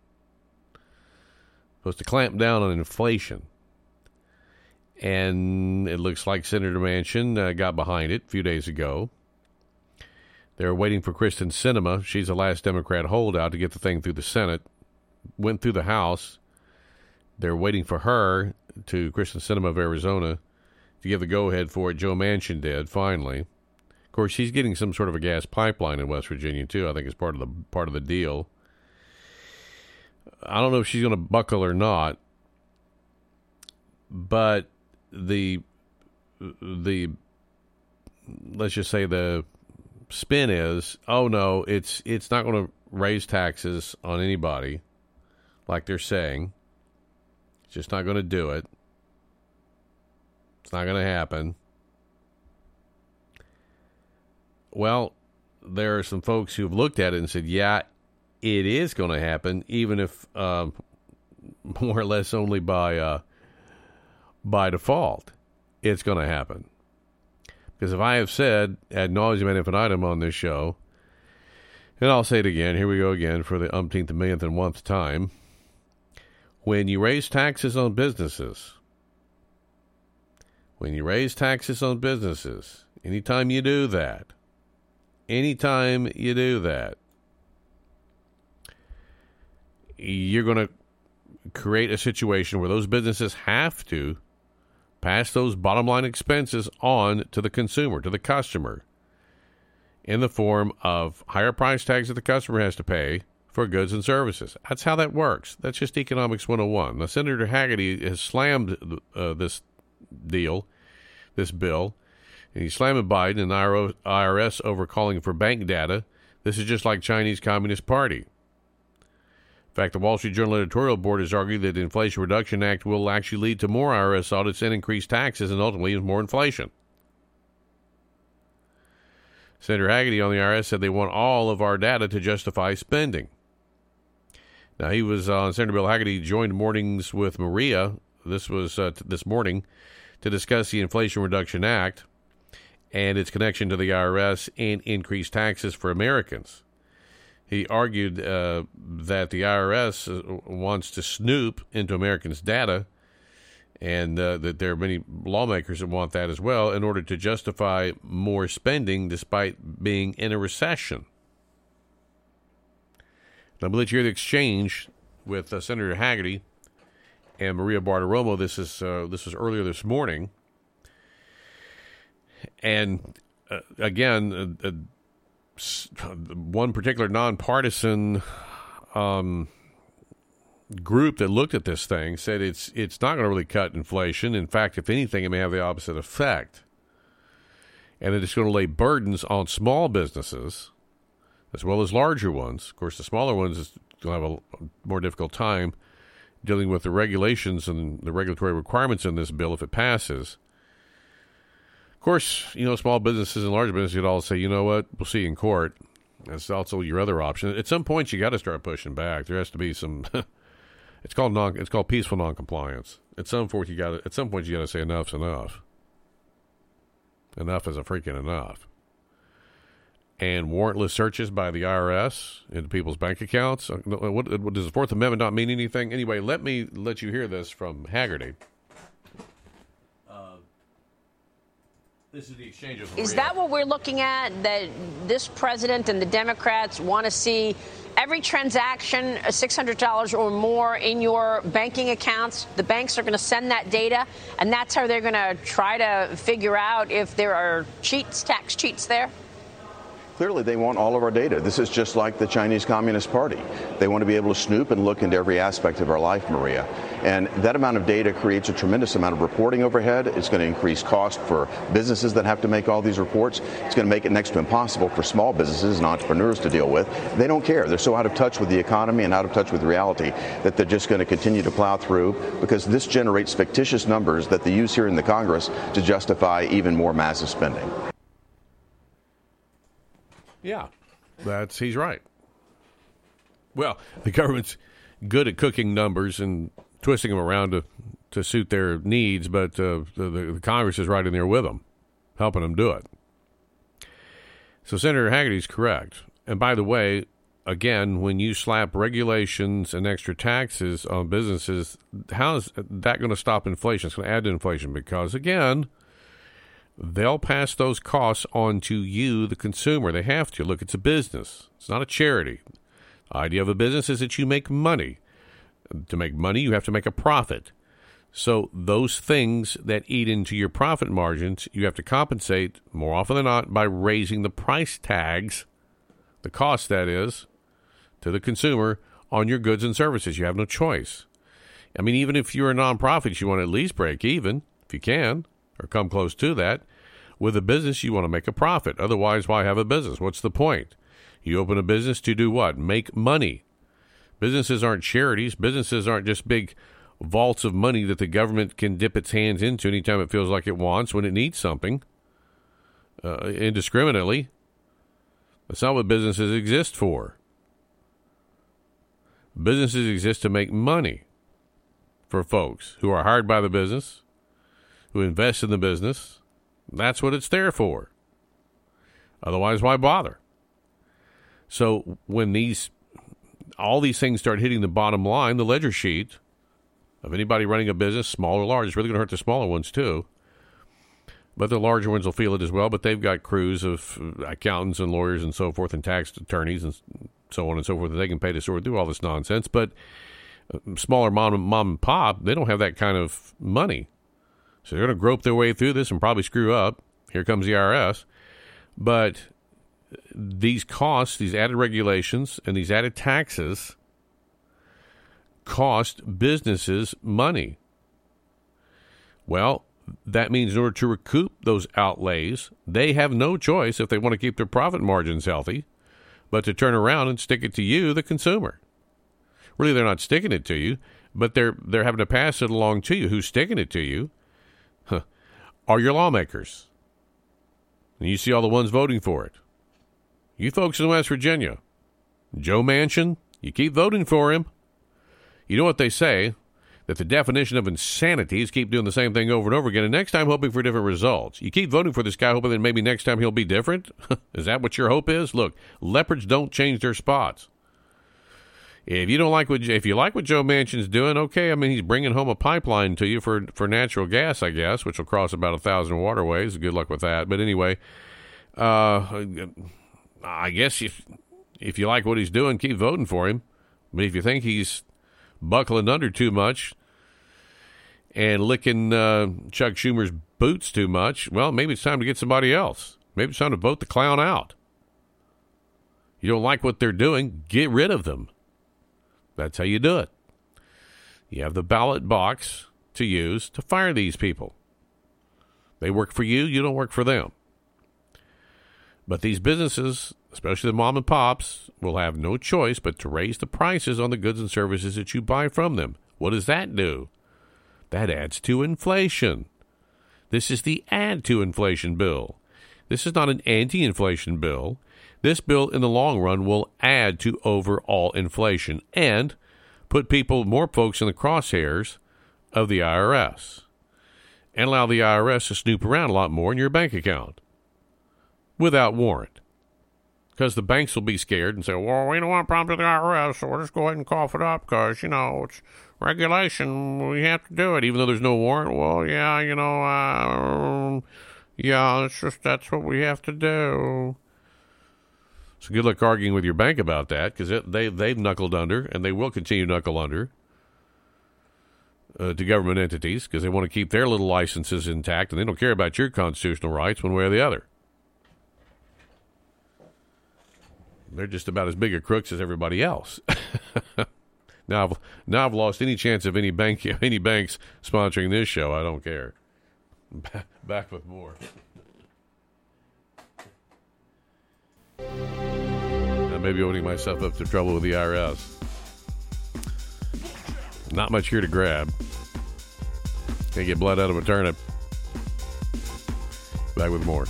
supposed to clamp down on inflation and it looks like Senator Manchin uh, got behind it a few days ago. They're waiting for Kyrsten Sinema. She's the last Democrat holdout to get the thing through the Senate. Went through the House. They're waiting for her to Kyrsten Sinema of Arizona to give the go ahead for it. Joe Manchin did finally. Of course, she's getting some sort of a gas pipeline in West Virginia too. I think it's part of the part of the deal. I don't know if she's going to buckle or not, but the the let's just say the spin is oh no it's it's not going to raise taxes on anybody like they're saying. It's just not going to do it. It's not going to happen. Well there are some folks who've looked at it and said yeah it is going to happen even if uh, more or less only by uh, by default, it's going to happen. Because if I have said ad nauseum and infinitum on this show, and I'll say it again, here we go again for the umpteenth, millionth, and one time. When you raise taxes on businesses, when you raise taxes on businesses, anytime you do that, anytime you do that, you're going to create a situation where those businesses have to pass those bottom line expenses on to the consumer, to the customer, in the form of higher price tags that the customer has to pay for goods and services. That's how that works. That's just economics 101. Now, Senator Hagerty has slammed uh, this deal, this bill, and he's slamming Biden and IRS over calling for bank data. This is just like Chinese Communist Party. In fact, the Wall Street Journal editorial board has argued that the Inflation Reduction Act will actually lead to more IRS audits and increased taxes and ultimately more inflation. Senator Hagerty on the IRS said they want all of our data to justify spending. Now, he was on uh, Senator Bill Hagerty joined mornings with Maria. This was uh, t- this morning to discuss the Inflation Reduction Act and its connection to the IRS and increased taxes for Americans. He argued uh, that the IRS uh, wants to snoop into Americans' data, and uh, that there are many lawmakers that want that as well in order to justify more spending despite being in a recession. Now, let you hear the exchange with uh, Senator Hagerty and Maria Bartiromo. This is uh, this was earlier this morning, and uh, again, one particular nonpartisan um, group that looked at this thing said it's it's not going to really cut inflation. In fact, if anything, it may have the opposite effect, and that it is going to lay burdens on small businesses as well as larger ones. Of course, the smaller ones will have a more difficult time dealing with the regulations and the regulatory requirements in this bill if it passes course, you know, small businesses and large businesses could all say, you know what, we'll see you in court. That's also your other option. At some point, you got to start pushing back. There has to be some. it's called non. It's called peaceful noncompliance. At some point, you got. At some point, you got to say enough's enough. Enough is a freaking enough. And warrantless searches by the IRS into people's bank accounts. Uh, what, what does the Fourth Amendment not mean anything? Anyway, let me let you hear this from Hagerty. This is the exchange of. Is that what we're looking at? That this president and the Democrats want to see every transaction uh, $600 or more in your banking accounts. The banks are going to send that data, and that's how they're going to try to figure out if there are cheats, tax cheats there. Clearly, they want all of our data. This is just like the Chinese Communist Party. They want to be able to snoop and look into every aspect of our life, Maria. And that amount of data creates a tremendous amount of reporting overhead. It's going to increase cost for businesses that have to make all these reports. It's going to make it next to impossible for small businesses and entrepreneurs to deal with. They don't care. They're so out of touch with the economy and out of touch with reality that they're just going to continue to plow through because this generates fictitious numbers that they use here in the Congress to justify even more massive spending. Yeah, that's he's right. Well, the government's good at cooking numbers and twisting them around to to suit their needs, but uh, the, the Congress is right in there with them, helping them do it. So Senator Hagerty's correct. And by the way, again, when you slap regulations and extra taxes on businesses, how is that going to stop inflation? It's going to add to inflation because, again, they'll pass those costs on to you, the consumer. They have to. Look, it's a business, it's not a charity. The idea of a business is that you make money. To make money, you have to make a profit. So, those things that eat into your profit margins, you have to compensate more often than not by raising the price tags, the cost that is, to the consumer on your goods and services. You have no choice. I mean, even if you're a nonprofit, you want to at least break even if you can or come close to that. With a business, you want to make a profit. Otherwise, why have a business? What's the point? You open a business to do what? Make money. Businesses aren't charities. Businesses aren't just big vaults of money that the government can dip its hands into anytime it feels like it wants when it needs something uh, indiscriminately. That's not what businesses exist for. Businesses exist to make money for folks who are hired by the business who invest in the business. That's what it's there for. Otherwise, why bother? So when these all these things start hitting the bottom line, the ledger sheet of anybody running a business, small or large, is really going to hurt the smaller ones too. But the larger ones will feel it as well. But they've got crews of accountants and lawyers and so forth, and tax attorneys and so on and so forth that they can pay to sort through all this nonsense. But uh, smaller mom, mom and pop, they don't have that kind of money. So they're going to grope their way through this and probably screw up. Here comes the IRS. But these costs, these added regulations, and these added taxes cost businesses money. Well, that means in order to recoup those outlays, they have no choice if they want to keep their profit margins healthy, but to turn around and stick it to you, the consumer. Really, they're not sticking it to you, but they're they're having to pass it along to you. Who's sticking it to you? Are your lawmakers. And you see all the ones voting for it. You folks in West Virginia, Joe Manchin, you keep voting for him. You know what they say that the definition of insanity is keep doing the same thing over and over again, and next time hoping for different results. You keep voting for this guy, hoping that maybe next time he'll be different. is that what your hope is? Look, leopards don't change their spots. If you don't like what if you like what Joe Manchin's doing, okay. I mean, he's bringing home a pipeline to you for for natural gas, I guess, which will cross about a thousand waterways. Good luck with that. But anyway, uh, I guess if if you like what he's doing, keep voting for him. But if you think he's buckling under too much and licking uh, Chuck Schumer's boots too much, well, maybe it's time to get somebody else. Maybe it's time to vote the clown out. You don't like what they're doing, get rid of them. That's how you do it. You have the ballot box to use to fire these people. They work for you, you don't work for them. But these businesses, especially the mom and pops, will have no choice but to raise the prices on the goods and services that you buy from them. What does that do? That adds to inflation. This is the add to inflation bill. This is not an anti inflation bill. This bill, in the long run, will add to overall inflation and put people, more folks, in the crosshairs of the IRS and allow the IRS to snoop around a lot more in your bank account without warrant. Because the banks will be scared and say, well, we don't want problems with the IRS, so we'll just go ahead and cough it up because, you know, it's regulation. We have to do it, even though there's no warrant. Well, yeah, you know, uh, Yeah, it's just that's what we have to do. So good luck arguing with your bank about that because they they've knuckled under and they will continue to knuckle under uh, to government entities because they want to keep their little licenses intact and they don't care about your constitutional rights one way or the other. They're just about as big a crooks as everybody else. now, I've, now I've lost any chance of any bank any banks sponsoring this show. I don't care. Back with more. I may opening myself up to trouble with the IRS. Not much here to grab. Can't get blood out of a turnip. Back with more.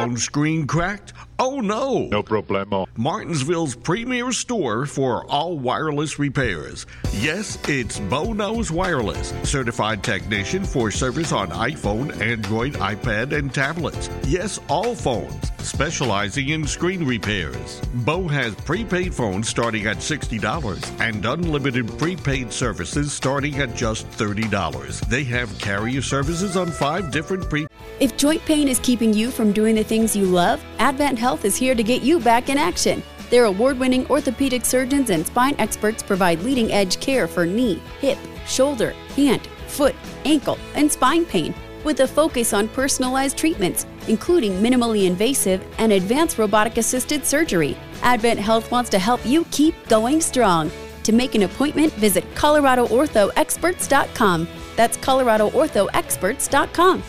Phone screen cracked? Oh no! No problemo. Martinsville's premier store for all wireless repairs. Yes, it's Bo Knows Wireless, certified technician for service on iPhone, Android, iPad, and tablets. Yes, all phones, specializing in screen repairs. Bo has prepaid phones starting at $60 and unlimited prepaid services starting at just $30. They have carrier services on five different pre. If joint pain is keeping you from doing the things you love, Advent Health is here to get you back in action. Their award winning orthopedic surgeons and spine experts provide leading edge care for knee, hip, shoulder, hand, foot, ankle, and spine pain with a focus on personalized treatments, including minimally invasive and advanced robotic assisted surgery. Advent Health wants to help you keep going strong. To make an appointment, visit ColoradoOrthoExperts.com. That's ColoradoOrthoExperts.com.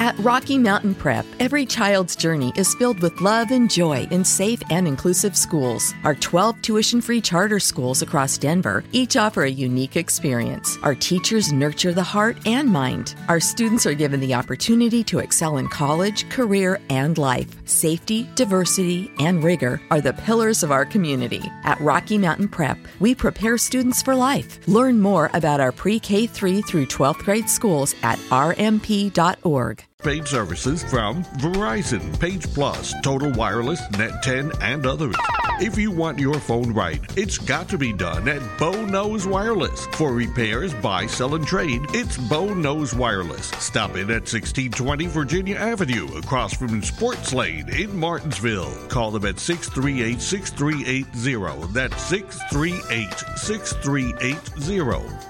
At Rocky Mountain Prep, every child's journey is filled with love and joy in safe and inclusive schools. Our 12 tuition free charter schools across Denver each offer a unique experience. Our teachers nurture the heart and mind. Our students are given the opportunity to excel in college, career, and life. Safety, diversity, and rigor are the pillars of our community. At Rocky Mountain Prep, we prepare students for life. Learn more about our pre K 3 through 12th grade schools at rmp.org. Paid services from Verizon, Page Plus, Total Wireless, Net 10, and others. If you want your phone right, it's got to be done at Bo Knows Wireless. For repairs, buy, sell, and trade, it's Bo Knows Wireless. Stop in at 1620 Virginia Avenue, across from Sports Lane in Martinsville. Call them at 638 6380. That's 638 6380.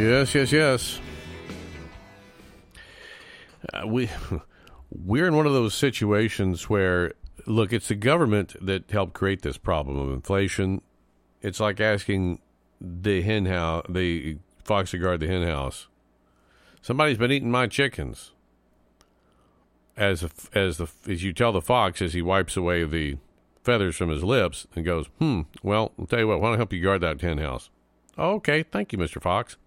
Yes, yes, yes. Uh, we we're in one of those situations where look, it's the government that helped create this problem of inflation. It's like asking the hen house, the fox to guard the hen house. Somebody's been eating my chickens. As a, as the as you tell the fox as he wipes away the feathers from his lips and goes, "Hmm, well, I'll tell you what, why don't I help you guard that hen house?" okay, thank you, Mr. Fox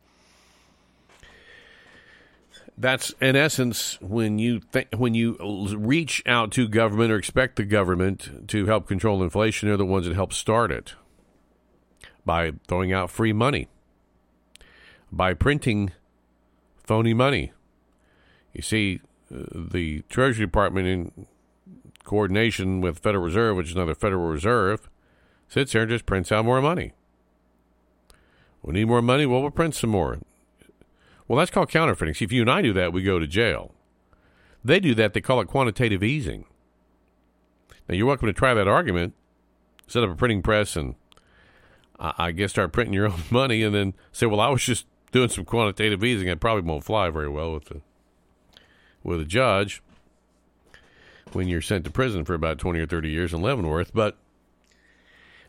that's in essence when you th- when you reach out to government or expect the government to help control inflation they're the ones that help start it by throwing out free money by printing phony money. You see uh, the treasury department in coordination with federal reserve which is another federal reserve sits there and just prints out more money. We need more money well we'll print some more well, that's called counterfeiting. See, if you and I do that, we go to jail. They do that, they call it quantitative easing. Now, you're welcome to try that argument. Set up a printing press and I guess start printing your own money and then say, well, I was just doing some quantitative easing. It probably won't fly very well with the with a judge when you're sent to prison for about 20 or 30 years in Leavenworth, but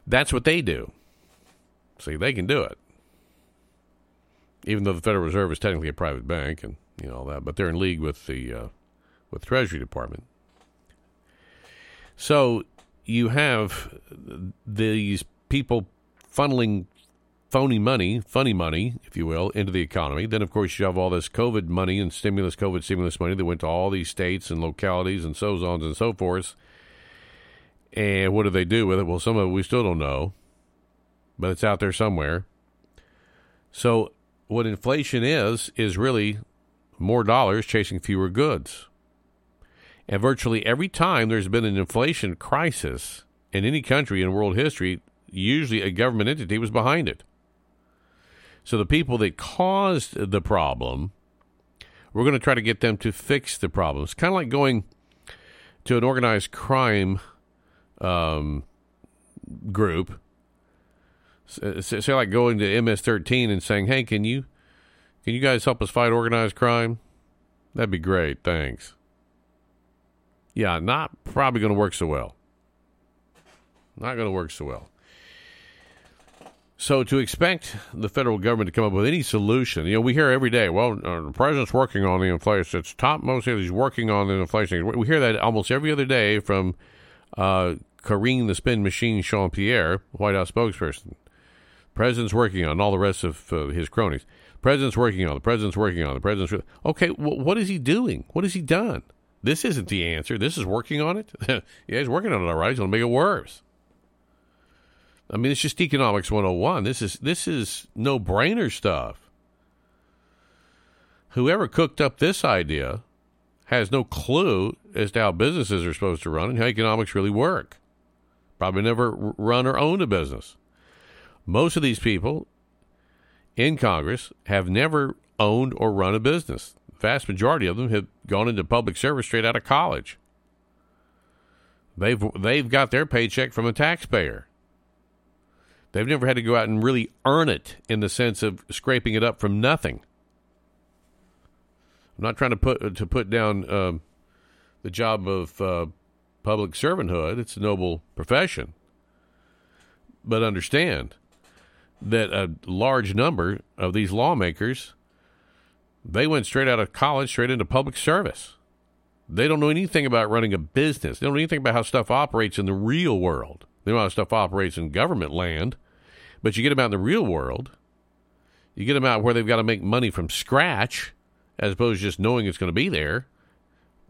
that's what they do. See, they can do it. Even though the Federal Reserve is technically a private bank and you know all that, but they're in league with the uh, with Treasury Department. So you have these people funneling phony money, funny money, if you will, into the economy. Then, of course, you have all this COVID money and stimulus, COVID stimulus money that went to all these states and localities and so on and so forth. And what do they do with it? Well, some of it we still don't know, but it's out there somewhere. So, what inflation is, is really more dollars chasing fewer goods. And virtually every time there's been an inflation crisis in any country in world history, usually a government entity was behind it. So the people that caused the problem, we're going to try to get them to fix the problem. It's kind of like going to an organized crime um, group. Say, say like going to MS-13 and saying, "Hey, can you can you guys help us fight organized crime?" That'd be great. Thanks. Yeah, not probably going to work so well. Not going to work so well. So to expect the federal government to come up with any solution, you know, we hear every day, well, uh, the president's working on the inflation. It's top most He's working on the inflation. We hear that almost every other day from uh, the Spin Machine Jean Pierre, White House spokesperson. President's working on all the rest of uh, his cronies. President's working on. The president's working on. The president's okay. W- what is he doing? What has he done? This isn't the answer. This is working on it. yeah, he's working on it all right. He's going to make it worse. I mean, it's just economics 101. This is this is no brainer stuff. Whoever cooked up this idea has no clue as to how businesses are supposed to run and how economics really work. Probably never run or owned a business. Most of these people in Congress have never owned or run a business. The vast majority of them have gone into public service straight out of college. They've they've got their paycheck from a taxpayer. They've never had to go out and really earn it in the sense of scraping it up from nothing. I'm not trying to put to put down uh, the job of uh, public servanthood. It's a noble profession, but understand that a large number of these lawmakers they went straight out of college, straight into public service. They don't know anything about running a business. They don't know anything about how stuff operates in the real world. They know how stuff operates in government land. But you get them out in the real world, you get them out where they've got to make money from scratch, as opposed to just knowing it's going to be there.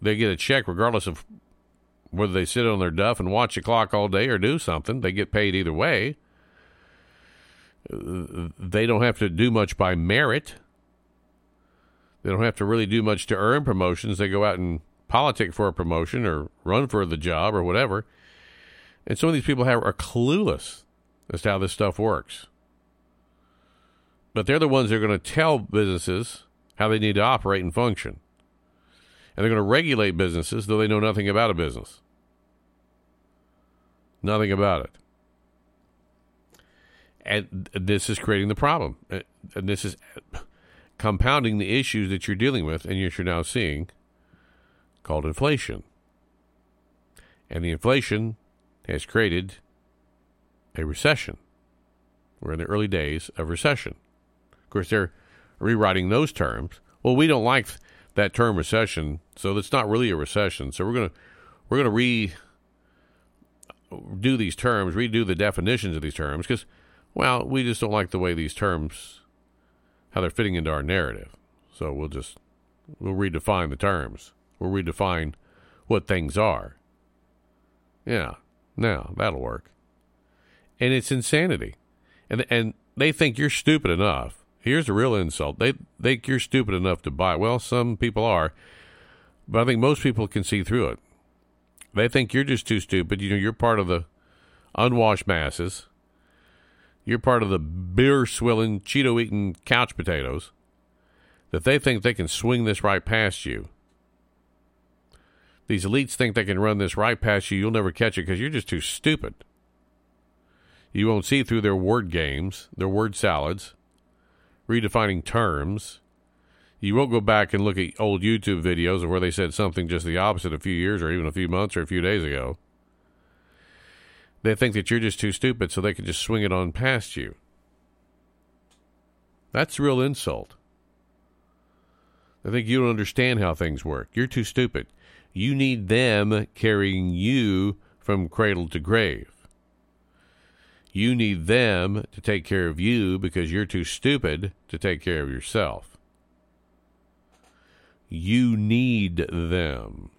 They get a check regardless of whether they sit on their duff and watch the clock all day or do something. They get paid either way. They don't have to do much by merit. They don't have to really do much to earn promotions. They go out and politic for a promotion or run for the job or whatever. And some of these people have, are clueless as to how this stuff works. But they're the ones that are going to tell businesses how they need to operate and function. And they're going to regulate businesses, though they know nothing about a business. Nothing about it. And this is creating the problem. Uh, and this is compounding the issues that you're dealing with and you're now seeing called inflation. And the inflation has created a recession. We're in the early days of recession. Of course, they're rewriting those terms. Well, we don't like that term recession, so it's not really a recession. So we're gonna we're gonna re do these terms, redo the definitions of these terms, because well, we just don't like the way these terms how they're fitting into our narrative. So we'll just we'll redefine the terms. We'll redefine what things are. Yeah, now that'll work and it's insanity. And and they think you're stupid enough. Here's a real insult. They think you're stupid enough to buy. Well, some people are, but I think most people can see through it. They think you're just too stupid. You know, you're part of the unwashed masses. You're part of the beer swilling, Cheeto eating couch potatoes. That they think they can swing this right past you. These elites think they can run this right past you. You'll never catch it because you're just too stupid. You won't see through their word games, their word salads, redefining terms. You won't go back and look at old YouTube videos of where they said something just the opposite a few years or even a few months or a few days ago. They think that you're just too stupid so they can just swing it on past you. That's real insult. I think you don't understand how things work. You're too stupid. You need them carrying you from cradle to grave. You need them to take care of you because you're too stupid to take care of yourself. You need them.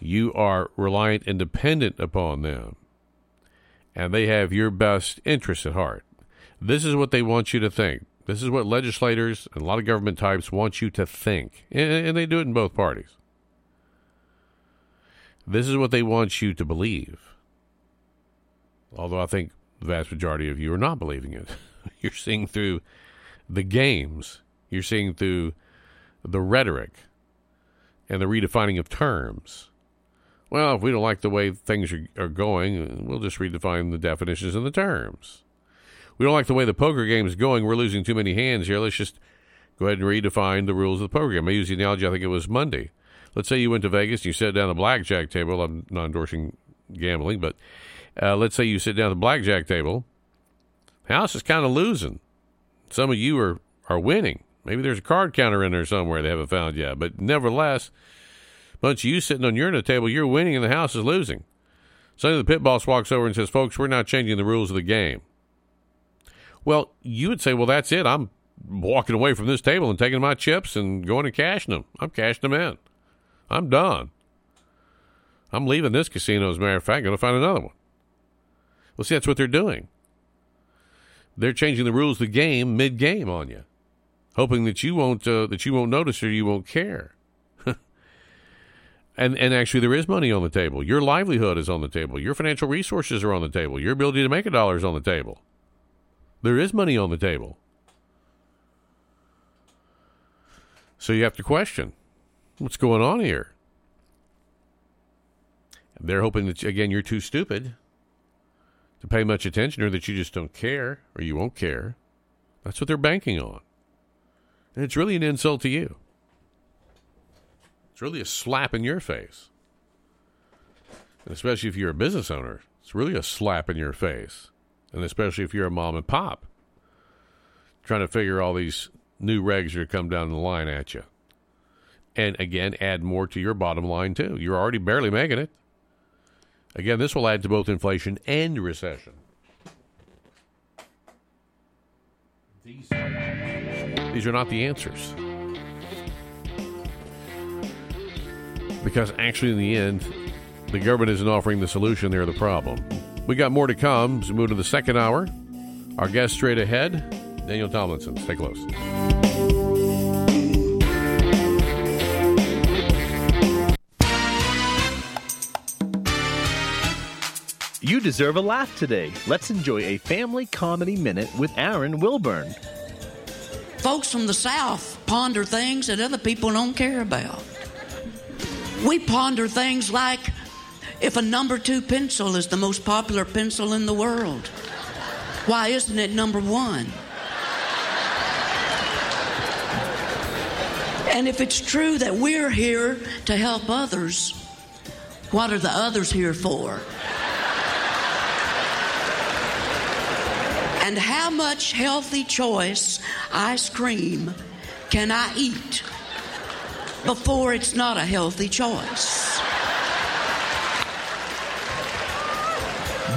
You are reliant and dependent upon them. And they have your best interests at heart. This is what they want you to think. This is what legislators and a lot of government types want you to think. And they do it in both parties. This is what they want you to believe. Although I think the vast majority of you are not believing it. You're seeing through the games, you're seeing through the rhetoric and the redefining of terms. Well, if we don't like the way things are, are going, we'll just redefine the definitions and the terms. We don't like the way the poker game is going. We're losing too many hands here. Let's just go ahead and redefine the rules of the poker game. I use the analogy, I think it was Monday. Let's say you went to Vegas and you sat down at the blackjack table. I'm not endorsing gambling, but uh, let's say you sit down at the blackjack table. The house is kind of losing. Some of you are, are winning. Maybe there's a card counter in there somewhere they haven't found yet. But nevertheless, bunch of you sitting on your end of the table, you're winning and the house is losing. Suddenly the pit boss walks over and says, Folks, we're not changing the rules of the game. Well, you would say, Well, that's it. I'm walking away from this table and taking my chips and going and cashing them. I'm cashing them in. I'm done. I'm leaving this casino, as a matter of fact, going to find another one. Well, see, that's what they're doing. They're changing the rules of the game mid-game on you, hoping that you won't uh, that you won't notice or you won't care. And and actually, there is money on the table. Your livelihood is on the table. Your financial resources are on the table. Your ability to make a dollar is on the table. There is money on the table. So you have to question what's going on here. They're hoping that again you're too stupid to pay much attention or that you just don't care or you won't care. That's what they're banking on. And it's really an insult to you. It's really a slap in your face. And especially if you're a business owner, it's really a slap in your face. And especially if you're a mom and pop trying to figure all these new regs that come down the line at you. And again, add more to your bottom line, too. You're already barely making it. Again, this will add to both inflation and recession. These, these are not the answers. Because actually, in the end, the government isn't offering the solution, they're the problem. We got more to come as we move to the second hour. Our guest straight ahead, Daniel Tomlinson. Stay close. You deserve a laugh today. Let's enjoy a family comedy minute with Aaron Wilburn. Folks from the South ponder things that other people don't care about. We ponder things like if a number two pencil is the most popular pencil in the world, why isn't it number one? And if it's true that we're here to help others, what are the others here for? And how much healthy choice ice cream can I eat before it's not a healthy choice?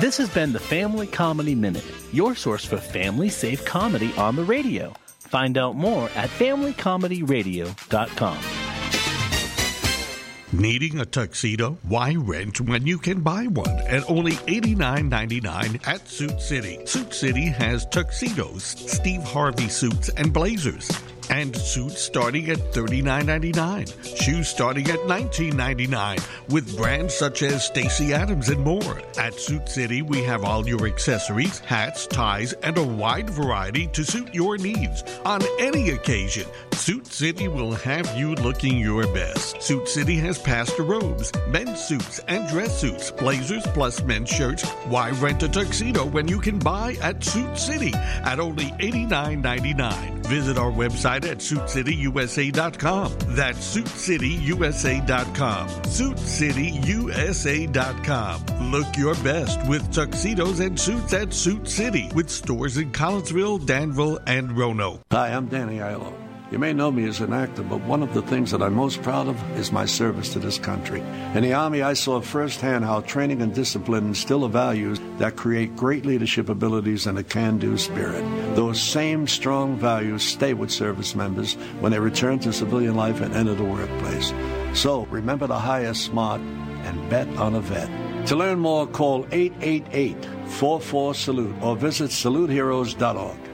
This has been the Family Comedy Minute, your source for family safe comedy on the radio. Find out more at familycomedyradio.com. Needing a tuxedo? Why rent when you can buy one at only $89.99 at Suit City? Suit City has tuxedos, Steve Harvey suits, and blazers and suits starting at $39.99. Shoes starting at $19.99 with brands such as Stacy Adams and more. At Suit City, we have all your accessories, hats, ties, and a wide variety to suit your needs. On any occasion, Suit City will have you looking your best. Suit City has pastor robes, men's suits, and dress suits, blazers plus men's shirts. Why rent a tuxedo when you can buy at Suit City at only $89.99? Visit our website at SuitCityUSA.com. That's SuitCityUSA.com. SuitCityUSA.com. Look your best with tuxedos and suits at Suit City with stores in Collinsville, Danville, and Roanoke. Hi, I'm Danny Aiello. You may know me as an actor, but one of the things that I'm most proud of is my service to this country. In the Army, I saw firsthand how training and discipline instill the values that create great leadership abilities and a can do spirit. Those same strong values stay with service members when they return to civilian life and enter the workplace. So remember to hire smart and bet on a vet. To learn more, call 888 44 Salute or visit saluteheroes.org.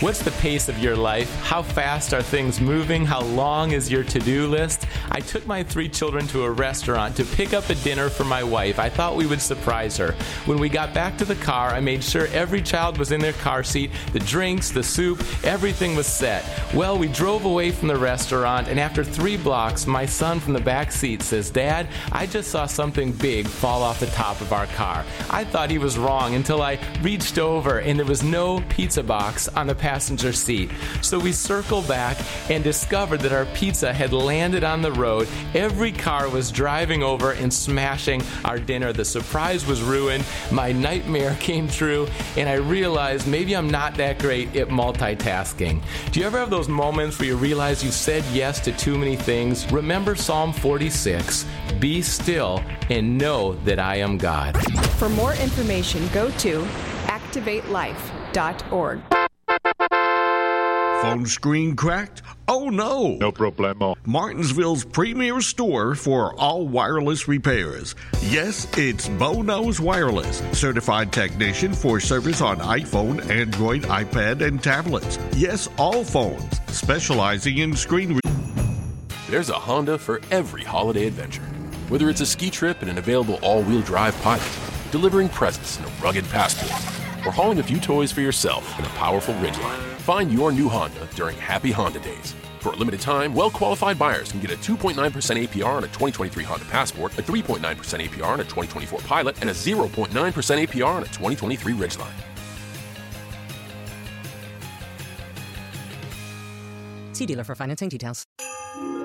What's the pace of your life? How fast are things moving? How long is your to do list? I took my three children to a restaurant to pick up a dinner for my wife. I thought we would surprise her. When we got back to the car, I made sure every child was in their car seat, the drinks, the soup, everything was set. Well, we drove away from the restaurant, and after three blocks, my son from the back seat says, Dad, I just saw something big fall off the top of our car. I thought he was wrong until I reached over and there was no pizza box on the passenger seat. So we circled back and discovered that our pizza had landed on the road. Every car was driving over and smashing our dinner. The surprise was ruined. My nightmare came true, and I realized maybe I'm not that great at multitasking. Do you ever have those moments where you realize you said yes to too many things? Remember Psalm 46 Be still and know that I am God. For more information, go to activatelife.org. Phone screen cracked? Oh no! No problemo. Martinsville's premier store for all wireless repairs. Yes, it's Bo Knows Wireless, certified technician for service on iPhone, Android, iPad, and tablets. Yes, all phones, specializing in screen. Re- There's a Honda for every holiday adventure. Whether it's a ski trip and an available all-wheel drive pilot, delivering presents in a rugged passport, or hauling a few toys for yourself in a powerful Ridgeline. Find your new Honda during Happy Honda Days. For a limited time, well qualified buyers can get a 2.9% APR on a 2023 Honda Passport, a 3.9% APR on a 2024 Pilot, and a 0.9% APR on a 2023 Ridgeline. See dealer for financing details.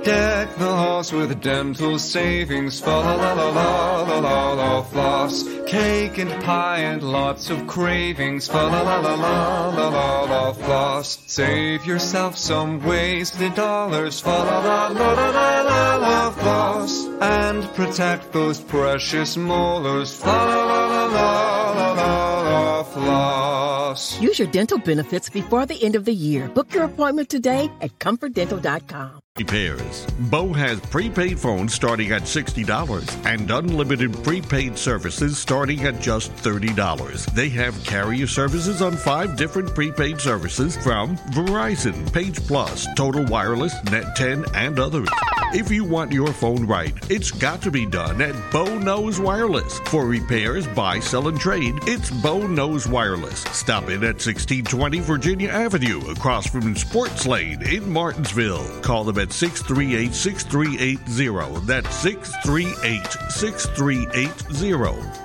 Deck the halls with dental savings. Fa la la la la la la floss. Cake and pie and lots of cravings. Fa la la la la la la la floss. Save yourself some wasted dollars. Fa la la la la la la la floss. And protect those precious molars. Fa la la la la la la la floss. Use your dental benefits before the end of the year. Book your appointment today at comfortdental.com. Repairs. Bo has prepaid phones starting at $60 and unlimited prepaid services starting at just $30. They have carrier services on five different prepaid services from Verizon, Page Plus, Total Wireless, Net 10, and others. If you want your phone right, it's got to be done at Bo Knows Wireless. For repairs, buy, sell, and trade, it's Bo Knows Wireless. Stop in at 1620 Virginia Avenue across from Sports Lane in Martinsville. Call them at 638 6380. That's 638 6380.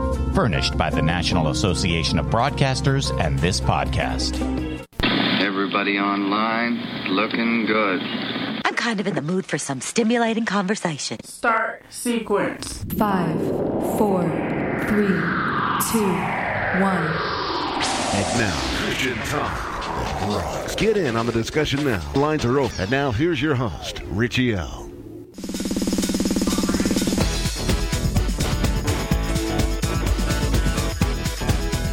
Furnished by the National Association of Broadcasters and this podcast. Everybody online looking good. I'm kind of in the mood for some stimulating conversation. Start sequence. Five, four, three, two, one. And now, Christian Talk Rocks. Get in on the discussion now. Lines are open. And now, here's your host, Richie L.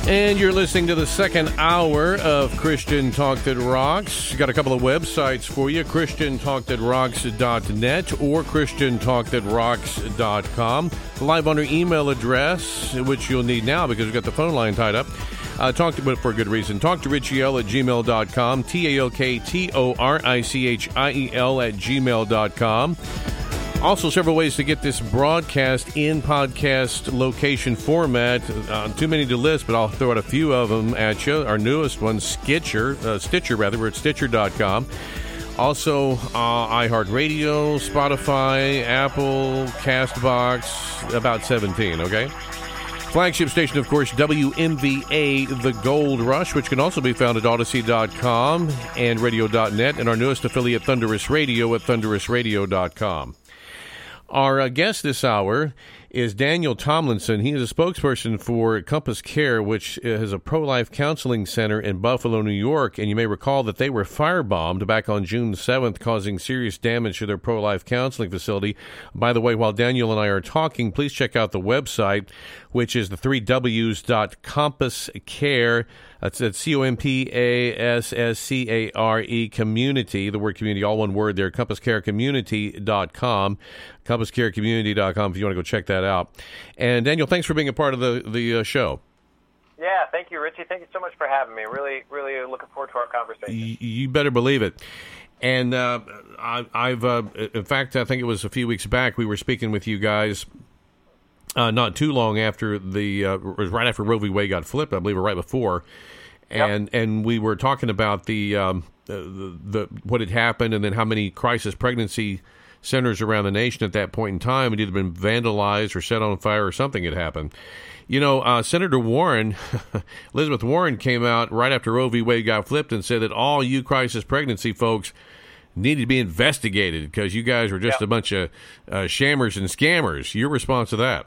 And you're listening to the second hour of Christian Talk That Rocks. Got a couple of websites for you ChristianTalkThatRocks.net or ChristianTalkThatRocks.com. Live on our email address, which you'll need now because we've got the phone line tied up. Uh, talk to, but for a good reason. Talk to Richiel at gmail.com. T A O K T O R I C H I E L at gmail.com. Also, several ways to get this broadcast in podcast location format. Uh, too many to list, but I'll throw out a few of them at you. Our newest one, Stitcher, uh, Stitcher rather. We're at Stitcher.com. Also, uh, iHeartRadio, Spotify, Apple, Castbox, about 17, okay? Flagship station, of course, WMVA The Gold Rush, which can also be found at Audacy.com and Radio.net, and our newest affiliate, Thunderous Radio, at ThunderousRadio.com. Our uh, guest this hour is Daniel Tomlinson. He is a spokesperson for Compass Care, which is a pro life counseling center in Buffalo, New York. And you may recall that they were firebombed back on June 7th, causing serious damage to their pro life counseling facility. By the way, while Daniel and I are talking, please check out the website, which is the three W's dot Compass Care. That's at C O M P A S S C A R E community, the word community, all one word there, compasscarecommunity.com, compasscarecommunity.com if you want to go check that out. And Daniel, thanks for being a part of the, the uh, show. Yeah, thank you, Richie. Thank you so much for having me. Really, really looking forward to our conversation. Y- you better believe it. And uh, I, I've, uh, in fact, I think it was a few weeks back we were speaking with you guys uh, not too long after the uh, right after Roe v. Wade got flipped, I believe, or right before, and yep. and we were talking about the, um, the, the what had happened, and then how many crisis pregnancy centers around the nation at that point in time had either been vandalized or set on fire or something had happened. You know, uh, Senator Warren, Elizabeth Warren, came out right after Roe v. Wade got flipped and said that all you crisis pregnancy folks needed to be investigated because you guys were just yep. a bunch of uh, shammers and scammers. Your response to that?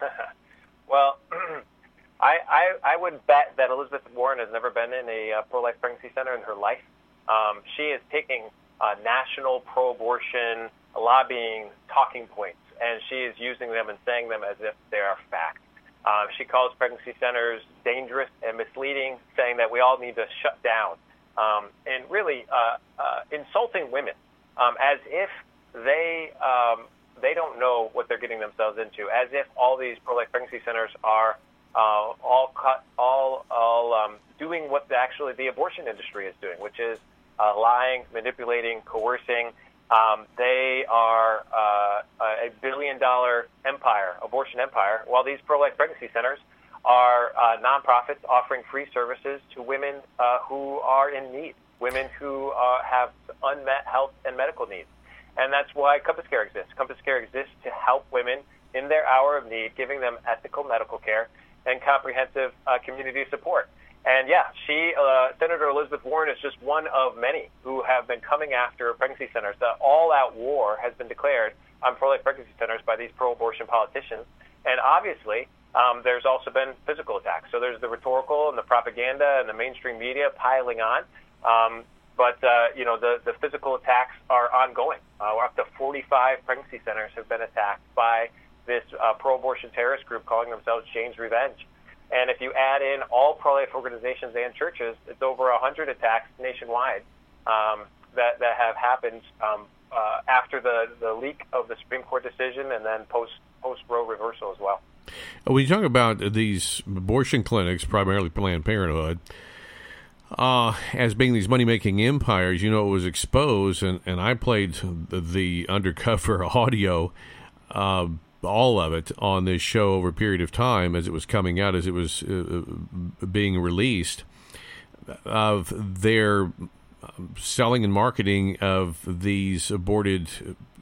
well, I, I, I would bet that Elizabeth Warren has never been in a uh, pro-life pregnancy center in her life. Um, she is taking uh, national pro-abortion lobbying talking points, and she is using them and saying them as if they are fact. Uh, she calls pregnancy centers dangerous and misleading, saying that we all need to shut down, um, and really uh, uh, insulting women um, as if they um, they don't know what they're getting themselves into, as if all these pro-life pregnancy centers are uh, all cut, all all um, doing what the, actually the abortion industry is doing, which is uh, lying, manipulating, coercing. Um, they are uh, a billion dollar empire, abortion empire, while these pro life pregnancy centers are uh, nonprofits offering free services to women uh, who are in need, women who uh, have unmet health and medical needs. And that's why Compass Care exists. Compass Care exists to help women in their hour of need, giving them ethical medical care and comprehensive uh, community support. And yeah, she, uh, Senator Elizabeth Warren, is just one of many who have been coming after pregnancy centers. The all-out war has been declared on pro-life pregnancy centers by these pro-abortion politicians, and obviously, um, there's also been physical attacks. So there's the rhetorical and the propaganda and the mainstream media piling on. Um, but uh, you know the the physical attacks are ongoing. Uh, up to 45 pregnancy centers have been attacked by this uh, pro-abortion terrorist group calling themselves Jane's Revenge. And if you add in all pro-life organizations and churches, it's over 100 attacks nationwide um, that, that have happened um, uh, after the, the leak of the Supreme Court decision and then post post Roe reversal as well. When you talk about these abortion clinics, primarily Planned Parenthood, uh, as being these money making empires, you know, it was exposed, and, and I played the, the undercover audio. Uh, all of it on this show over a period of time as it was coming out, as it was uh, being released, of their selling and marketing of these aborted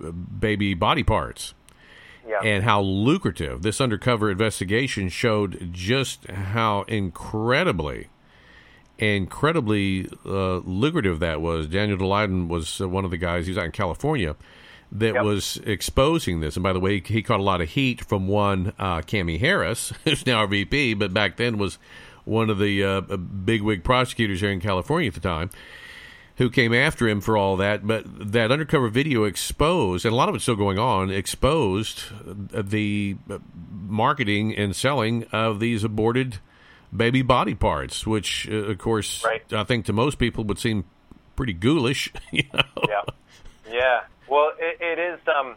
uh, baby body parts. Yeah. And how lucrative this undercover investigation showed just how incredibly, incredibly uh, lucrative that was. Daniel Daleiden was uh, one of the guys, he was out in California, that yep. was exposing this. And by the way, he caught a lot of heat from one uh, Cami Harris, who's now our VP, but back then was one of the uh, bigwig prosecutors here in California at the time, who came after him for all that. But that undercover video exposed, and a lot of it's still going on, exposed the marketing and selling of these aborted baby body parts, which, uh, of course, right. I think to most people would seem pretty ghoulish. You know? Yeah. Yeah. Well, it, it is um,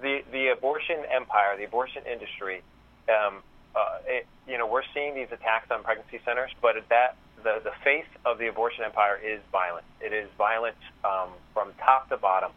the the abortion empire, the abortion industry, um, uh, it, you know, we're seeing these attacks on pregnancy centers, but that the the face of the abortion empire is violent. It is violent um, from top to bottom.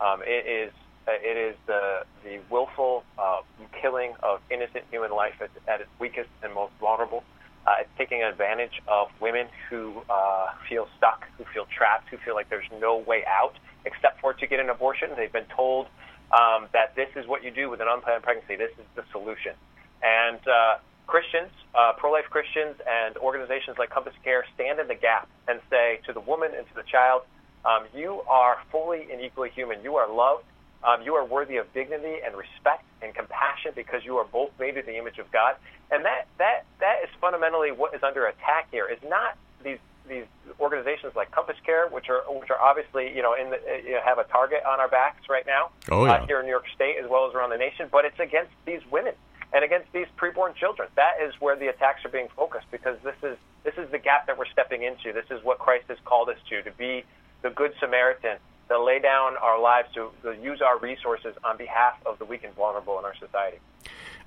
Um, it is uh, it is the the willful uh, killing of innocent human life at, at its weakest and most vulnerable. Uh, it's taking advantage of women who uh, feel stuck, who feel trapped, who feel like there's no way out except for to get an abortion. They've been told um, that this is what you do with an unplanned pregnancy. This is the solution. And uh, Christians, uh, pro-life Christians, and organizations like Compass Care stand in the gap and say to the woman and to the child, um, "You are fully and equally human. You are loved. Um, you are worthy of dignity and respect and compassion because you are both made in the image of God." And that that that is fundamentally what is under attack here. Is not these these organizations like Compass Care, which are which are obviously you know in the, uh, have a target on our backs right now oh, yeah. uh, here in New York State as well as around the nation, but it's against these women and against these preborn children. That is where the attacks are being focused because this is this is the gap that we're stepping into. This is what Christ has called us to to be the good Samaritan, to lay down our lives, to, to use our resources on behalf of the weak and vulnerable in our society.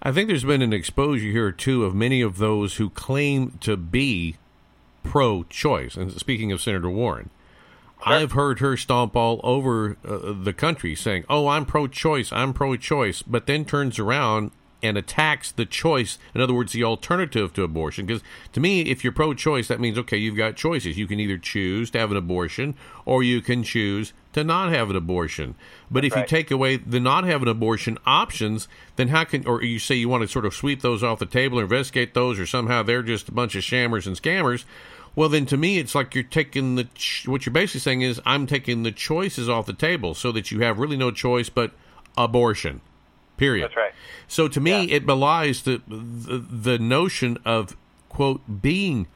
I think there's been an exposure here too of many of those who claim to be pro-choice. And speaking of Senator Warren, Sure. I've heard her stomp all over uh, the country saying, "Oh, I'm pro-choice, I'm pro-choice," but then turns around and attacks the choice. In other words, the alternative to abortion. Because to me, if you're pro choice, that means, okay, you've got choices. You can either choose to have an abortion or you can choose to not have an abortion. But if right. you take away the not have an abortion options, then how can, or you say you want to sort of sweep those off the table or investigate those, or somehow they're just a bunch of shammers and scammers. Well, then to me, it's like you're taking the, what you're basically saying is, I'm taking the choices off the table so that you have really no choice but abortion. Period. That's right. So to me, yeah. it belies the, the, the notion of quote being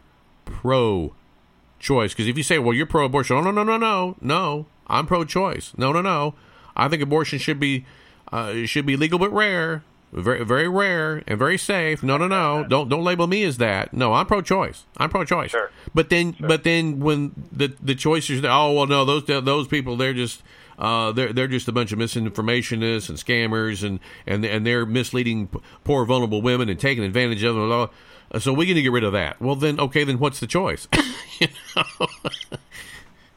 pro-choice. Because if you say, "Well, you're pro-abortion," oh no, no, no, no, no, I'm pro-choice. No, no, no. I think abortion should be uh, should be legal but rare, very very rare and very safe. No, no, no. Don't don't label me as that. No, I'm pro-choice. I'm pro-choice. Sure. But then, sure. but then when the the choices, oh well, no, those those people, they're just uh, they're they're just a bunch of misinformationists and scammers, and and and they're misleading poor vulnerable women and taking advantage of them. Uh, so we need to get rid of that. Well, then okay, then what's the choice? you know?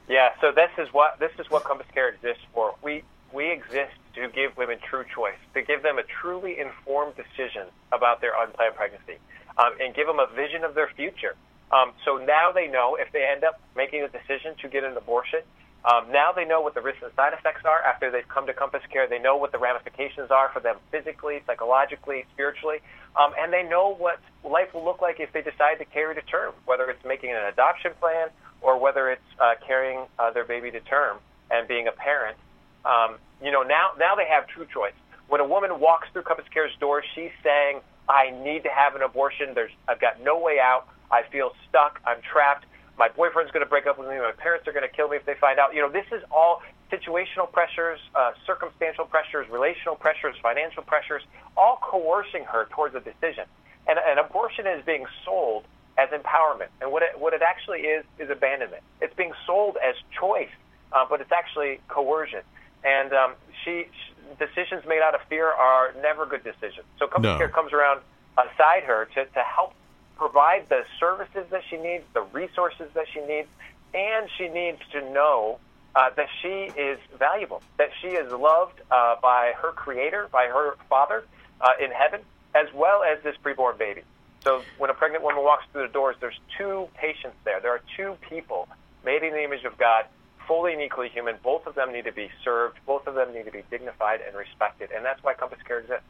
Yeah. So this is what this is what Compass Care exists for. We we exist to give women true choice, to give them a truly informed decision about their unplanned pregnancy, um, and give them a vision of their future. Um, so now they know if they end up making a decision to get an abortion, um, now they know what the risks and side effects are after they've come to Compass Care. They know what the ramifications are for them physically, psychologically, spiritually, um, and they know what life will look like if they decide to carry to term, whether it's making an adoption plan or whether it's uh, carrying uh, their baby to term and being a parent. Um, you know, now now they have true choice. When a woman walks through Compass Care's door, she's saying, "I need to have an abortion. There's I've got no way out. I feel stuck. I'm trapped." My boyfriend's going to break up with me, my parents are going to kill me if they find out. You know, this is all situational pressures, uh, circumstantial pressures, relational pressures, financial pressures, all coercing her towards a decision. And, and abortion is being sold as empowerment. And what it, what it actually is, is abandonment. It's being sold as choice, uh, but it's actually coercion. And um, she, she, decisions made out of fear are never good decisions. So Compass no. Care comes around aside her to, to help provide the services that she needs, the resources that she needs, and she needs to know uh, that she is valuable, that she is loved uh, by her Creator, by her Father uh, in heaven, as well as this preborn baby. So when a pregnant woman walks through the doors, there's two patients there. There are two people made in the image of God, fully and equally human. Both of them need to be served. Both of them need to be dignified and respected, and that's why Compass Care exists.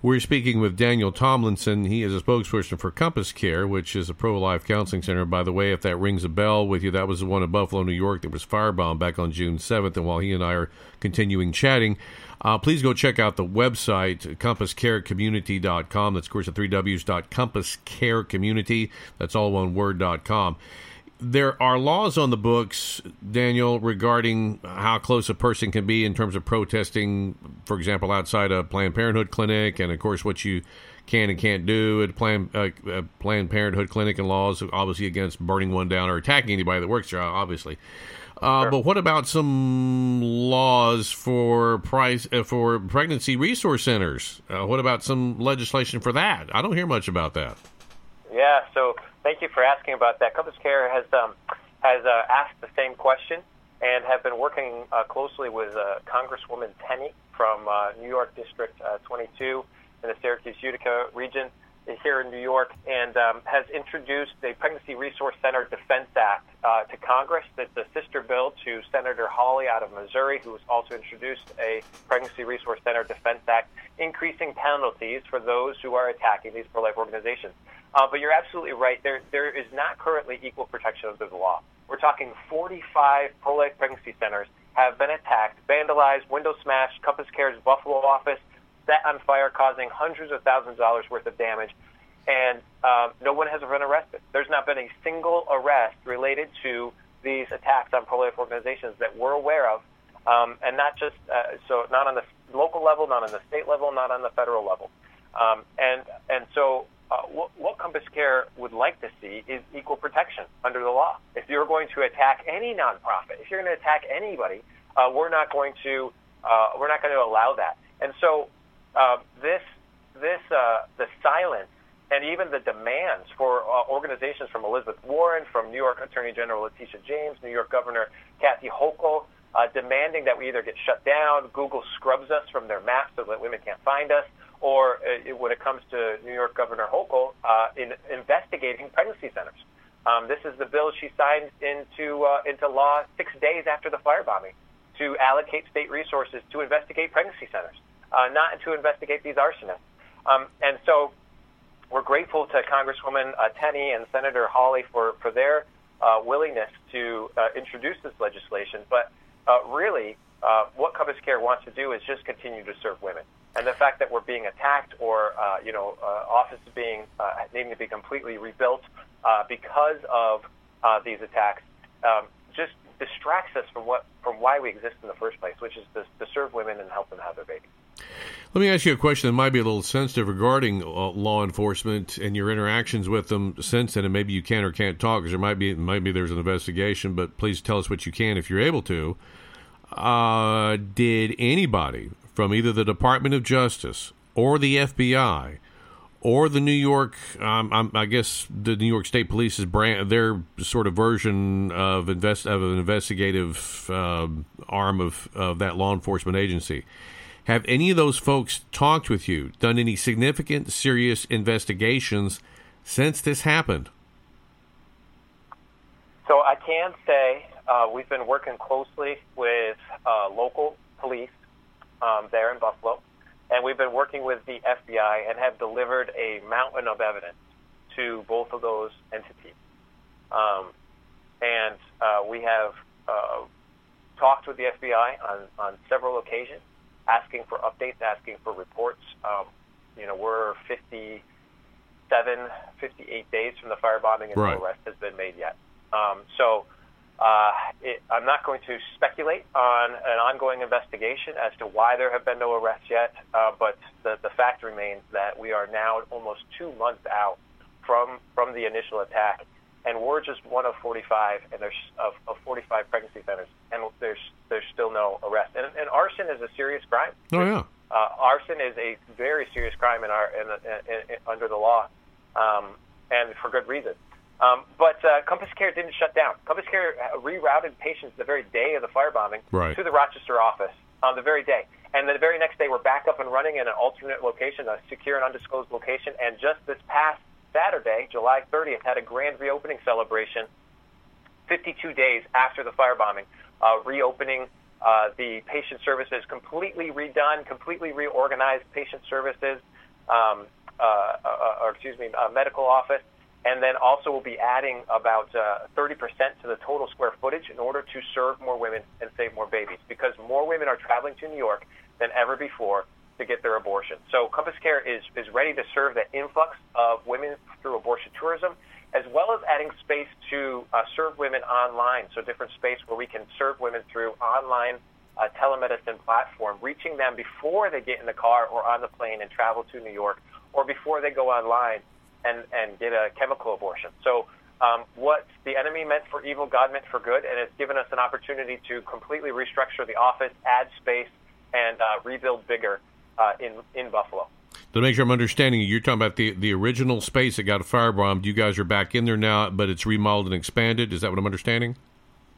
We're speaking with Daniel Tomlinson. He is a spokesperson for Compass Care, which is a pro life counseling center. By the way, if that rings a bell with you, that was the one in Buffalo, New York that was firebombed back on June 7th. And while he and I are continuing chatting, uh, please go check out the website, compasscarecommunity.com. That's, of course, the three W's dot compasscarecommunity. That's all one word dot com there are laws on the books, Daniel, regarding how close a person can be in terms of protesting, for example, outside a Planned Parenthood clinic, and of course, what you can and can't do at Planned, uh, uh, Planned Parenthood clinic, and laws obviously against burning one down or attacking anybody that works there, obviously. Uh, But what about some laws for price uh, for pregnancy resource centers? Uh, what about some legislation for that? I don't hear much about that. Yeah, so thank you for asking about that. Compass Care has um, has uh, asked the same question and have been working uh, closely with uh, Congresswoman Tenney from uh, New York District uh, 22 in the Syracuse Utica region here in New York, and um, has introduced a Pregnancy Resource Center Defense Act uh, to Congress. That's a sister bill to Senator Hawley out of Missouri, who has also introduced a Pregnancy Resource Center Defense Act, increasing penalties for those who are attacking these pro-life organizations. Uh, but you're absolutely right. There, there is not currently equal protection under the law. We're talking 45 pro-life pregnancy centers have been attacked, vandalized, window smashed, Compass Care's Buffalo office set on fire, causing hundreds of thousands of dollars worth of damage, and um, no one has been arrested. There's not been a single arrest related to these attacks on pro-life organizations that we're aware of, um, and not just uh, so not on the local level, not on the state level, not on the federal level, um, and and so uh, what, what Compass Care would like to see is equal protection under the law. If you're going to attack any nonprofit, if you're going to attack anybody, uh, we're not going to uh, we're not going to allow that. And so uh, this this uh, the silence and even the demands for uh, organizations from Elizabeth Warren, from New York Attorney General Letitia James, New York Governor Kathy Hochul, uh, demanding that we either get shut down, Google scrubs us from their maps so that women can't find us, or uh, when it comes to New York Governor Hochul uh, in investigating pregnancy centers. Um, this is the bill she signed into uh, into law six days after the firebombing to allocate state resources to investigate pregnancy centers, uh, not to investigate these arsonists. Um, and so we're grateful to Congresswoman uh, Tenney and Senator Hawley for, for their uh, willingness to uh, introduce this legislation. But uh, really, uh, what Compass Care wants to do is just continue to serve women. And the fact that we're being attacked or, uh, you know, offices being needing to be completely rebuilt because of these attacks um, just distracts us from what from why we exist in the first place, which is to, to serve women and help them have their babies. Let me ask you a question that might be a little sensitive regarding uh, law enforcement and your interactions with them since then, and maybe you can or can't talk because there might be might be there's an investigation, but please tell us what you can if you're able to. Uh, did anybody from either the Department of Justice or the FBI or the New York, um, I guess the New York State Police's brand, their sort of version of invest of an investigative uh, arm of, of that law enforcement agency. Have any of those folks talked with you, done any significant, serious investigations since this happened? So I can say uh, we've been working closely with uh, local police um, there in Buffalo, and we've been working with the FBI and have delivered a mountain of evidence to both of those entities. Um, and uh, we have uh, talked with the FBI on, on several occasions asking for updates, asking for reports. Um, you know, we're 57, 58 days from the firebombing, and right. no arrest has been made yet. Um, so uh, it, I'm not going to speculate on an ongoing investigation as to why there have been no arrests yet, uh, but the, the fact remains that we are now almost two months out from from the initial attack, and we're just one of 45, and there's of, of 45 pregnancy centers, and there's there's still no arrest. And, and arson is a serious crime. Oh yeah. Uh, arson is a very serious crime in our in, in, in, under the law, um, and for good reason. Um, but uh, Compass Care didn't shut down. Compass Care rerouted patients the very day of the firebombing right. to the Rochester office on the very day. And the very next day, we're back up and running in an alternate location, a secure and undisclosed location. And just this past Saturday, July 30th, had a grand reopening celebration 52 days after the firebombing, uh, reopening uh, the patient services, completely redone, completely reorganized patient services, um, uh, uh or excuse me, medical office, and then also we'll be adding about 30% uh, to the total square footage in order to serve more women and save more babies, because more women are traveling to New York than ever before to get their abortion. So Compass Care is, is ready to serve that influx of women through abortion tourism, as well as adding space to uh, serve women online. So different space where we can serve women through online uh, telemedicine platform, reaching them before they get in the car or on the plane and travel to New York, or before they go online and, and get a chemical abortion. So um, what the enemy meant for evil, God meant for good, and it's given us an opportunity to completely restructure the office, add space, and uh, rebuild bigger uh, in in Buffalo. To make sure I'm understanding you, you're talking about the the original space that got firebombed. You guys are back in there now, but it's remodeled and expanded. Is that what I'm understanding?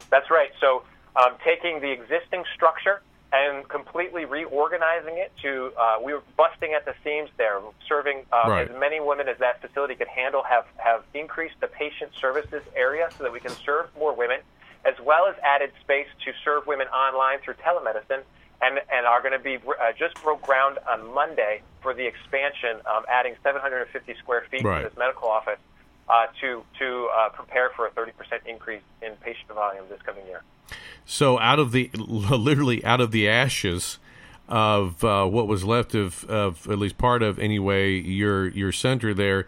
That's right. So um, taking the existing structure and completely reorganizing it to uh, we were busting at the seams there, serving uh, Right. as many women as that facility could handle. Have have increased the patient services area so that we can serve more women, as well as added space to serve women online through telemedicine. And, and are going to be uh, just broke ground on Monday for the expansion, um, adding 750 square feet Right. to this medical office uh, to to uh, prepare for a 30% increase in patient volume this coming year. So out of the literally out of the ashes of uh, what was left of, of at least part of anyway your your center there,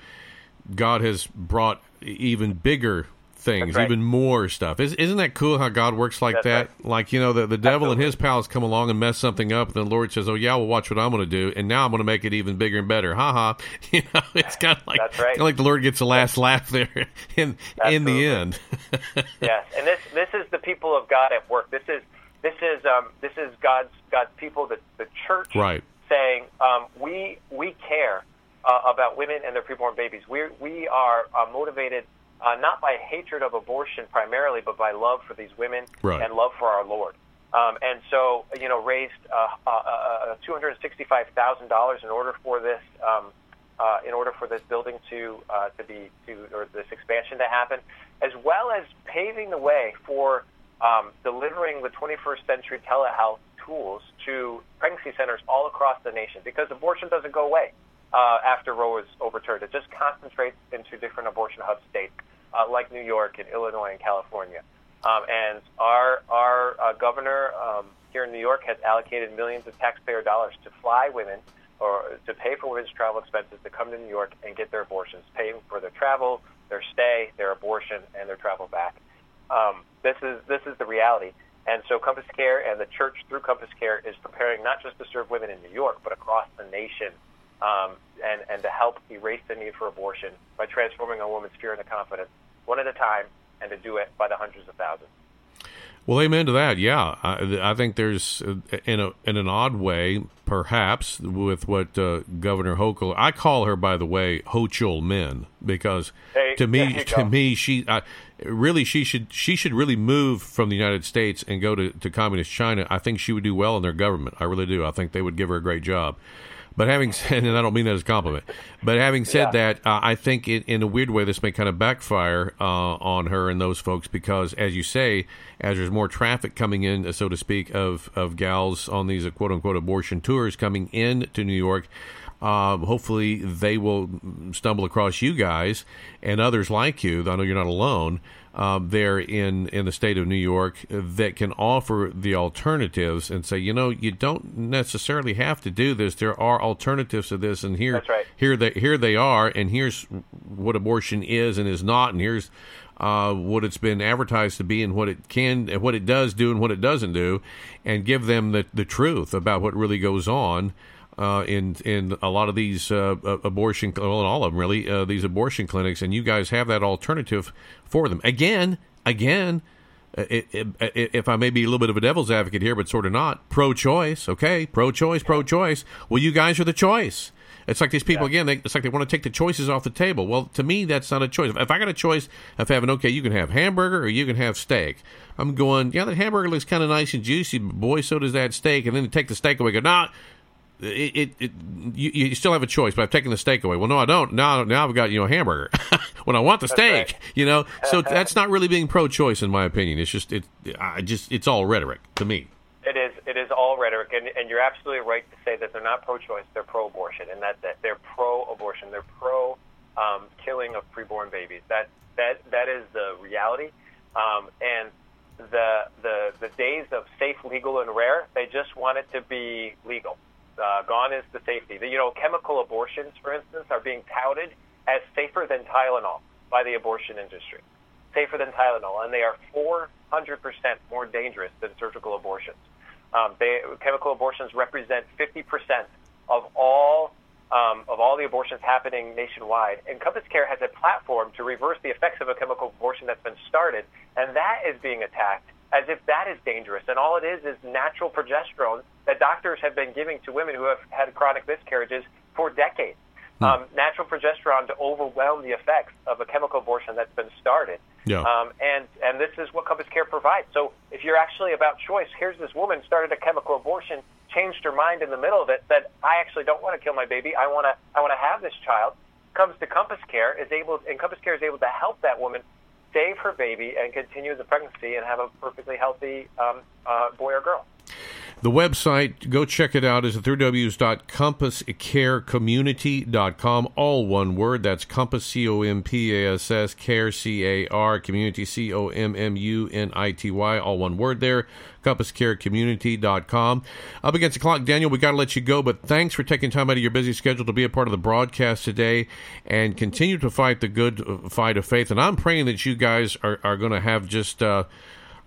God has brought even bigger things, right. even more stuff. Is, isn't that cool how God works like That's that? Like you know the the devil and his pals come along and mess something up, and the Lord says, "Oh yeah, well watch what I'm going to do," and now I'm going to make it even bigger and better. Ha ha! You know, it's kind of like right. like the Lord gets the last laugh there in in the end. yes, and this this is the people of God at work. This is this is um, this is God's God's people, the the church, Right. saying um, we we care uh, about women and their preborn babies. We we are uh, motivated uh, not by hatred of abortion primarily, but by love for these women Right. and love for our Lord. Um, and so, you know, raised uh, uh, uh, two hundred sixty-five thousand dollars in order for this, um, uh, in order for this building to uh, to be to or this expansion to happen, as well as paving the way for um, delivering the 21st century telehealth tools to pregnancy centers all across the nation. Because abortion doesn't go away uh, after Roe is overturned; it just concentrates into different abortion hub states uh, like New York and Illinois and California. Um, and our our uh, governor um, here in New York has allocated millions of taxpayer dollars to fly women or to pay for women's travel expenses to come to New York and get their abortions, paying for their travel, their stay, their abortion, and their travel back. Um, this is this is the reality. And so Compass Care and the church through Compass Care is preparing not just to serve women in New York, but across the nation, um, and and to help erase the need for abortion by transforming a woman's fear into confidence, one at a time, and to do it by the hundreds of thousands. Well, amen to that. Yeah, I, I think there's uh, in a in an odd way, perhaps, with what uh, Governor Hochul. I call her, by the way, Hochul Min, because There- to me, to go. me, she uh, really she should she should really move from the United States and go to, to communist China. I think she would do well in their government. I really do. I think they would give her a great job. But having said, and I don't mean that as a compliment, but having said that, uh, I think it, in a weird way this may kind of backfire uh, on her and those folks because, as you say, as there's more traffic coming in, so to speak, of of gals on these uh, quote unquote abortion tours coming in to New York. Uh, hopefully, they will stumble across you guys and others like you. I know you're not alone um, there in in the state of New York that can offer the alternatives and say, you know, you don't necessarily have to do this. There are alternatives to this, and here, right. here they here they are, and here's what abortion is and is not, and here's uh, what it's been advertised to be, and what it can, and what it does do, and what it doesn't do, and give them the the truth about what really goes on uh, in in a lot of these uh, uh, abortion, well, in all of them really, uh, these abortion clinics, and you guys have that alternative for them. Again, again, uh, i- i- i- if I may be a little bit of a devil's advocate here, but sort of not pro-choice. Okay, pro-choice, pro-choice. Well, you guys are the choice. It's like these people again. They, it's like they want to take the choices off the table. Well, to me, that's not a choice. If I got a choice of having, okay, you can have hamburger or you can have steak. I'm going, yeah, that hamburger looks kind of nice and juicy, but boy, so does that steak. And then you take the steak away. Go, nah, it, it, it you, you still have a choice, but I've taken the steak away. Well, no, I don't. Now, now I've got you know a hamburger when I want the steak. You know, so that's not really being pro-choice in my opinion. It's just it, I just it's all rhetoric to me. It is. It is all rhetoric, and, and you're absolutely right to say that they're not pro-choice. They're pro-abortion, and that's it. They're pro-abortion. They're pro um, killing of preborn babies. That that that is the reality. Um, and the the the days of safe, legal, and rare. They just want it to be legal. Uh, gone is the safety. The, you know, chemical abortions, for instance, are being touted as safer than Tylenol by the abortion industry. Safer than Tylenol, and they are 400% more dangerous than surgical abortions. Um, they, chemical abortions represent 50% of all um, of all the abortions happening nationwide. And Compass Care has a platform to reverse the effects of a chemical abortion that's been started, and that is being attacked as if that is dangerous. And all it is is natural progesterone that doctors have been giving to women who have had chronic miscarriages for decades. Hmm. Um, natural progesterone to overwhelm the effects of a chemical abortion that's been started. Yeah. Um, and and this is what Compass Care provides. So if you're actually about choice, here's this woman started a chemical abortion, changed her mind in the middle of it, said, I actually don't want to kill my baby. I want to I want to have this child. Comes to Compass Care is able and Compass Care is able to help that woman save her baby and continue the pregnancy and have a perfectly healthy um, uh, boy or girl. The website, go check it out, is at www.compasscarecommunity.com. All one word. That's Compass, C O M P A S S, Care, C A R, Community, C O M M U N I T Y. All one word there. CompassCareCommunity.com. Up against the clock, Daniel, we got to let you go, but thanks for taking time out of your busy schedule to be a part of the broadcast today and continue to fight the good fight of faith. And I'm praying that you guys are, are going to have just. Uh,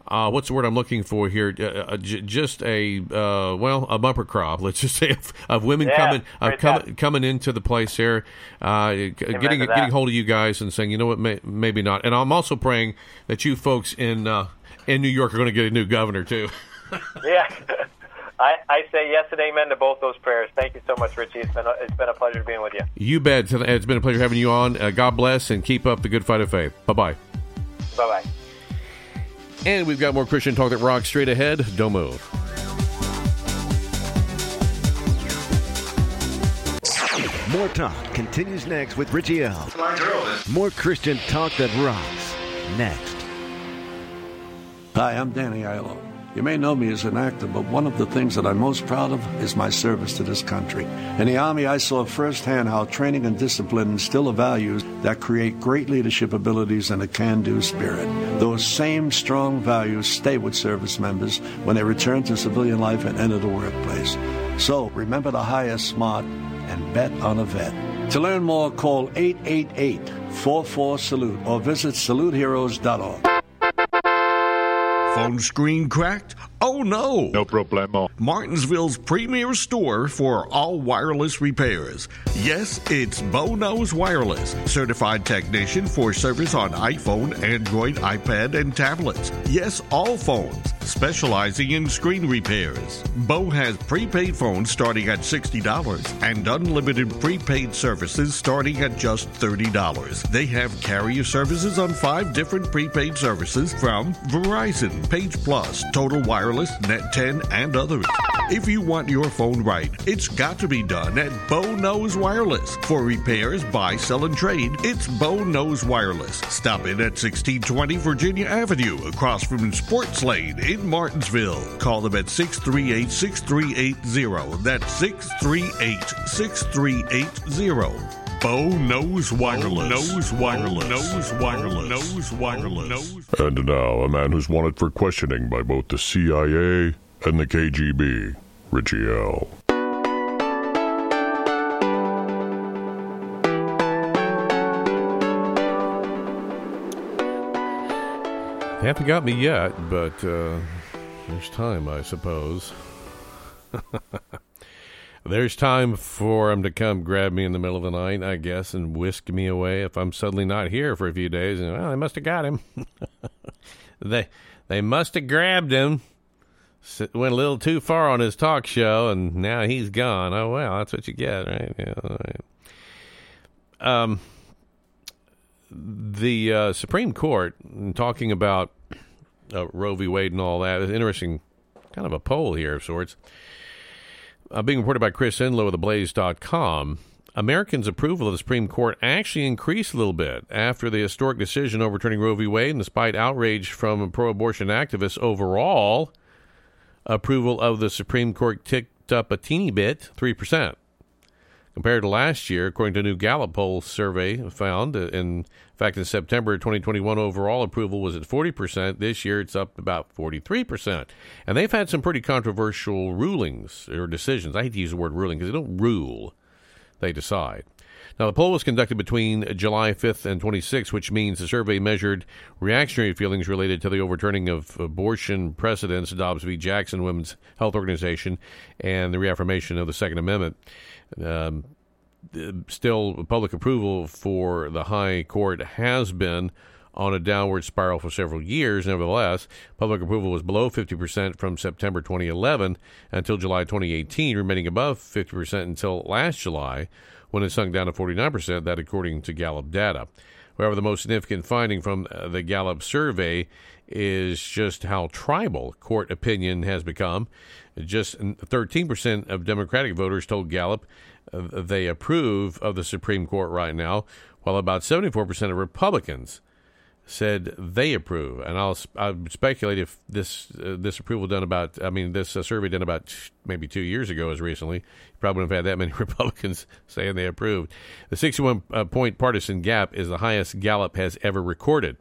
uh, what's the word I'm looking for here? Uh, uh, j- just a uh, well, a bumper crop. Let's just say of, of women yeah, coming uh, com- coming into the place here, uh, getting getting hold of you guys and saying, you know what, may, maybe not. And I'm also praying that you folks in in New York are going to get a new governor too. yeah. I, I say yes and amen to both those prayers. Thank you so much, Richie. It's been a, it's been a pleasure being with you. You bet. It's been a pleasure having you on. God bless and keep up the good fight of faith. Bye bye. Bye bye. And we've got more Christian talk that rocks straight ahead. Don't move. More talk continues next with Richie L. More Christian talk that rocks next. Hi, I'm Danny Aiello. You may know me as an actor, but one of the things that I'm most proud of is my service to this country. In the Army, I saw firsthand how training and discipline instill values that create great leadership abilities and a can do spirit. Those same strong values stay with service members when they return to civilian life and enter the workplace. So remember to hire smart and bet on a vet. To learn more, call 888 44 Salute or visit saluteheroes.org. Phone screen cracked? Oh no! No problemo. Martinsville's premier store for all wireless repairs. Yes, it's Bo Knows Wireless, certified technician for service on iPhone, Android, iPad, and tablets. Yes, all phones, specializing in screen repairs. Bo has prepaid phones starting at $60 and unlimited prepaid services starting at just $30. They have carrier services on five different prepaid services from Verizon, Page Plus, Total Wireless Wireless, Net 10, and others. If you want your phone right, it's got to be done at Bo Knows Wireless. For repairs, buy, sell, and trade, it's Bo Knows Wireless. Stop in at 1620 Virginia Avenue, across from Sports Lane in Martinsville. Call them at 638 6380. That's 638 6380. Bo knows wireless. Knows wireless. Knows wireless. Knows wireless. And now, a man who's wanted for questioning by both the CIA and the KGB, Richie L. They haven't got me yet, but uh, there's time, I suppose. There's time for him to come grab me in the middle of the night, I guess, and whisk me away if I'm suddenly not here for a few days. And well, they must have got him. they they must have grabbed him. Went a little too far on his talk show, and now he's gone. Oh well, that's what you get, right? Yeah, right. Um, the uh, Supreme Court talking about uh, Roe v. Wade and all that. It's interesting, kind of a poll here of sorts uh, being reported by Chris Enloe of theblaze.com, Americans' approval of the Supreme Court actually increased a little bit after the historic decision overturning Roe v. Wade, and despite outrage from pro abortion activists overall, approval of the Supreme Court ticked up a teeny bit, 3%. Compared to last year, according to a new Gallup poll survey found, uh, in fact, in September 2021, overall approval was at 40%. This year, it's up about 43%. And they've had some pretty controversial rulings or decisions. I hate to use the word ruling because they don't rule, they decide. Now, the poll was conducted between July 5th and 26th, which means the survey measured reactionary feelings related to the overturning of abortion precedents, Dobbs v. Jackson Women's Health Organization, and the reaffirmation of the Second Amendment. Um, still, public approval for the High Court has been on a downward spiral for several years. Nevertheless, public approval was below 50% from September 2011 until July 2018, remaining above 50% until last July when it sunk down to 49%, that according to Gallup data. However, the most significant finding from uh, the Gallup survey is just how tribal court opinion has become. Just 13% of Democratic voters told Gallup uh, they approve of the Supreme Court right now, while about 74% of Republicans said they approve. And I'll I speculate if this uh, this approval done about I mean this uh, survey done about maybe two years ago as recently, you probably wouldn't have had that many Republicans saying they approved. The 61 uh, point partisan gap is the highest Gallup has ever recorded.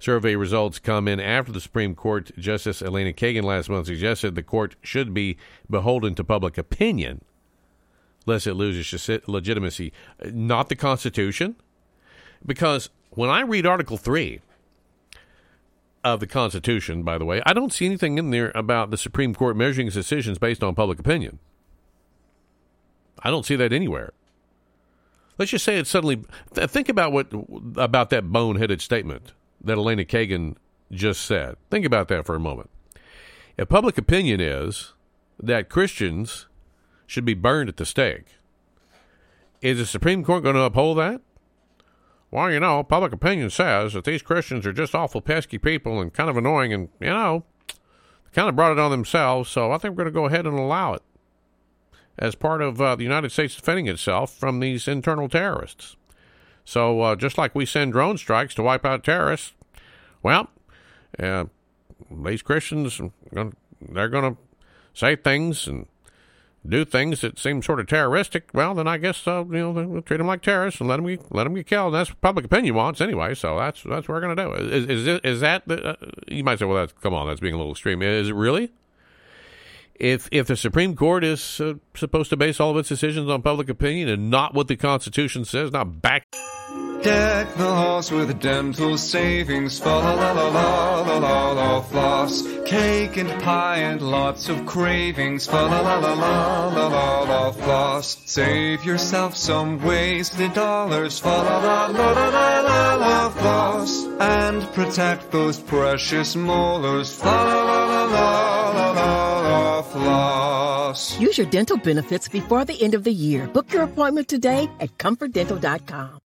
Survey results come in after the Supreme Court Justice Elena Kagan last month suggested the court should be beholden to public opinion lest it loses legitimacy, not the Constitution. Because when I read Article 3 of the Constitution, by the way, I don't see anything in there about the Supreme Court measuring its decisions based on public opinion. I don't see that anywhere. Let's just say it suddenly. Think about what about that boneheaded statement that Elena Kagan just said. Think about that for a moment. If public opinion is that Christians should be burned at the stake, is the Supreme Court going to uphold that? well, you know, public opinion says that these Christians are just awful pesky people and kind of annoying, and, you know, they kind of brought it on themselves, so I think we're going to go ahead and allow it as part of uh, the United States defending itself from these internal terrorists. So, uh, just like we send drone strikes to wipe out terrorists, well, uh, these Christians, they're going to say things and do things that seem sort of terroristic, well, then I guess uh, you know we'll treat them like terrorists and let them get, let them get killed. And that's what public opinion wants anyway. So that's that's what we're going to do. Is is, is that the, uh, you might say, well, that's come on, that's being a little extreme. Is it really? If if the Supreme Court is uh, supposed to base all of its decisions on public opinion and not what the Constitution says, not back. Deck the halls with dental savings. Fa la la la la la la la floss. Cake and pie and lots of cravings. Fa la la la la la la la floss. Save yourself some wasted dollars. Fa la la la la la la la floss. And protect those precious molars. Fa la la la la la la floss. Use your dental benefits before the end of the year. Book your appointment today at comfortdental.com.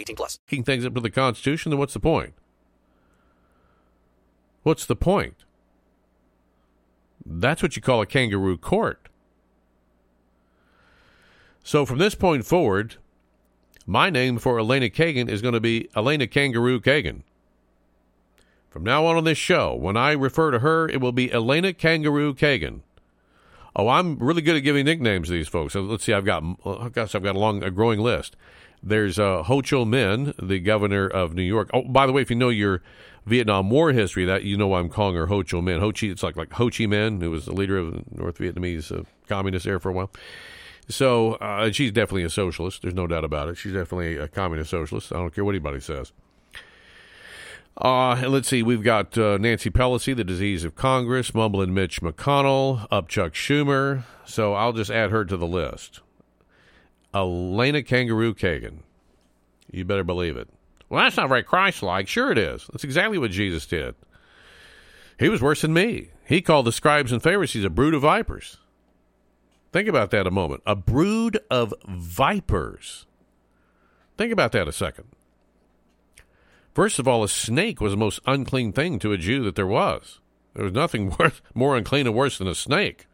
18 plus. Things up to the Constitution, then what's the point? What's the point? That's what you call a kangaroo court. So from this point forward, my name for Elena Kagan is going to be Elena Kangaroo Kagan. From now on on this show, when I refer to her, it will be Elena Kangaroo Kagan. Oh, I'm really good at giving nicknames to these folks. So let's see, I've got, uh, I guess I've got a long, a growing list. There's uh, Ho Chi Minh, the governor of New York. Oh, by the way, if you know your Vietnam War history, that you know why I'm calling her Ho Chi Minh. Ho Chi, it's like like Ho Chi Minh, who was the leader of the North Vietnamese uh, communists there for a while. So uh, she's definitely a socialist. There's no doubt about it. She's definitely a communist socialist. I don't care what anybody says. Uh, let's see, we've got uh, Nancy Pelosi, the disease of Congress, mumbling Mitch McConnell, up Chuck Schumer. So I'll just add her to the list. Elena Kangaroo Kagan. You better believe it. Well, that's not very Christ like. Sure, it is. That's exactly what Jesus did. He was worse than me. He called the scribes and Pharisees a brood of vipers. Think about that a moment. A brood of vipers. Think about that a second. First of all, a snake was the most unclean thing to a Jew that there was. There was nothing worse, more unclean and worse than a snake.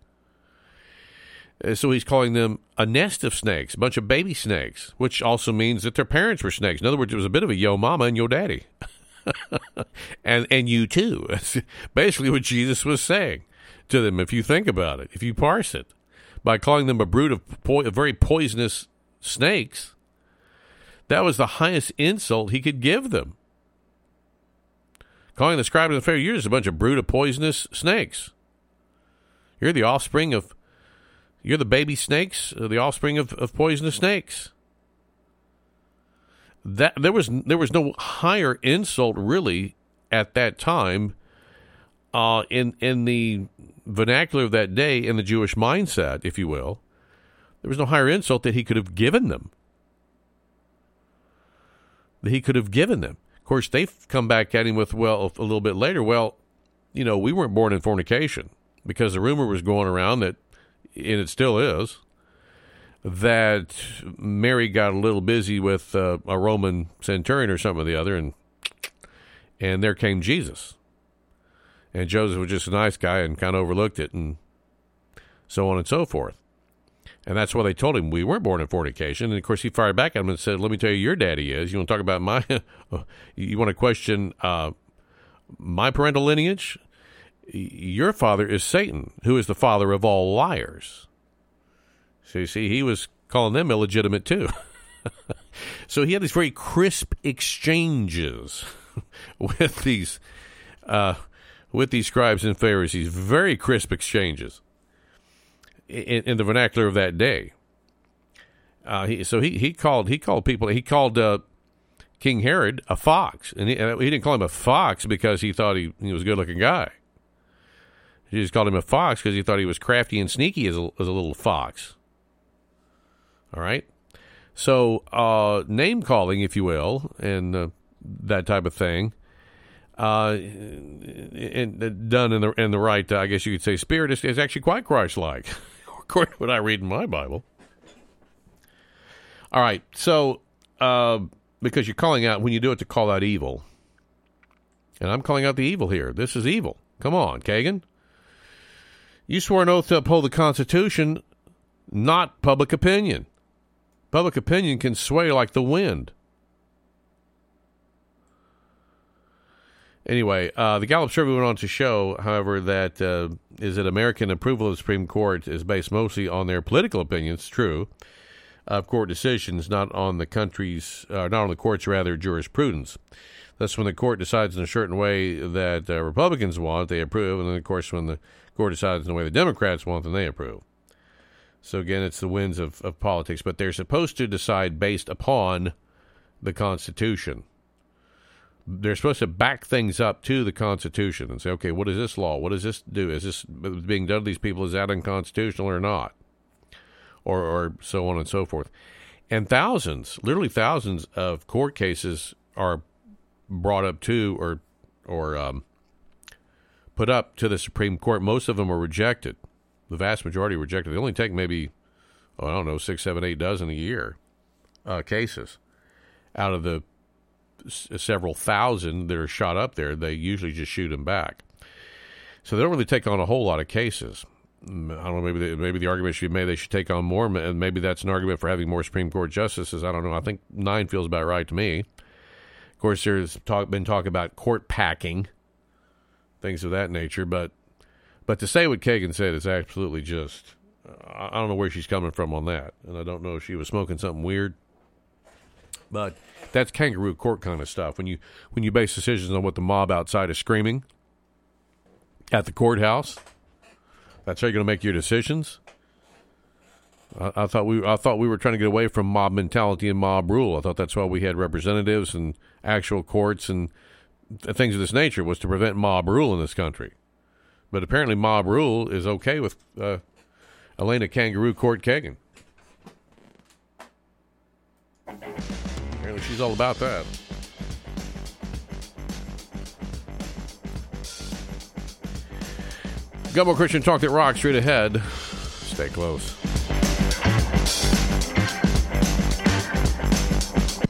Uh, so he's calling them a nest of snakes, a bunch of baby snakes, which also means that their parents were snakes. In other words, it was a bit of a yo mama and yo daddy. and and you too. Basically what Jesus was saying to them if you think about it, if you parse it. By calling them a brood of, po- very poisonous snakes, That was the highest insult he could give them. Calling the scribes and the Pharisees a bunch of brood of poisonous snakes. You're the offspring of, you're the baby snakes, uh, the offspring of, of poisonous snakes. That there was there was no higher insult really at that time, uh, in in the vernacular of that day, in the Jewish mindset, if you will. There was no higher insult that he could have given them. That he could have given them. Of course, they've come back at him with, well, a little bit later, well, you know, we weren't born in fornication because the rumor was going around that, and it still is, that Mary got a little busy with uh, a Roman centurion or something or the other, and and there came Jesus. And Joseph was just a nice guy and kind of overlooked it, and so on and so forth. And that's why they told him we weren't born in fornication. And of course, he fired back at him and said, "Let me tell you, your daddy is. You want to talk about my? you want to question uh, my parental lineage? Your father is Satan, who is the father of all liars." So you see, he was calling them illegitimate too. so he had these very crisp exchanges with these uh, with these scribes and Pharisees. Very crisp exchanges in, in the vernacular of that day. Uh, he, so he, he called he called people he called uh, King Herod a fox, and he, uh, he, didn't call him a fox because he thought he, he was a good looking guy. He just called him a fox because he thought he was crafty and sneaky as a, as a little fox. All right, so uh, name calling, if you will, and uh, that type of thing, uh, and done in the in the right, I guess you could say, spirit is, is actually quite Christ-like. according to what I read in my Bible. All right, so uh, because you're calling out when you do it to call out evil, and I'm calling out the evil here. This is evil. Come on, Kagan. You swore an oath to uphold the Constitution, not public opinion. Public opinion can sway like the wind. Anyway, uh, the Gallup survey went on to show, however, that uh, is that American approval of the Supreme Court is based mostly on their political opinions. True, of court decisions, not on the country's, uh, not on the court's rather jurisprudence. Thus, when the court decides in a certain way that uh, Republicans want, they approve, and then of course when the court decides in the way the Democrats want, then they approve. So again, it's the winds of, of politics, but they're supposed to decide based upon the Constitution they're supposed to back things up to the Constitution and say, okay, what is this law? What does this do? Is this being done to these people? Is that unconstitutional or not? Or, or so on and so forth. And thousands, literally thousands of court cases are brought up to or or um, put up to the Supreme Court. Most of them are rejected. The vast majority rejected. They only take maybe, oh, I don't know, six, seven, eight dozen a year uh, cases out of the several thousand that are shot up there, they usually just shoot them back. So they don't really take on a whole lot of cases. Mm, I don't know. Maybe the, maybe the argument should be made they should take on more, and maybe that's an argument for having more Supreme Court justices. I don't know. I think nine feels about right to me. Of course, there's talk, been talk about court packing, things of that nature. But but to say what Kagan said is absolutely just. I don't know where she's coming from on that, and I don't know if she was smoking something weird. But that's kangaroo court kind of stuff. When you when you base decisions on what the mob outside is screaming at the courthouse, that's how you're going to make your decisions. I, I, thought we I thought we were trying to get away from mob mentality and mob rule. I thought that's why we had representatives and actual courts and things of this nature was to prevent mob rule in this country. But apparently, mob rule is okay with uh, Elena Kangaroo Court Kagan. Apparently, she's all about that. More Christian talk that rocks straight ahead. Stay close.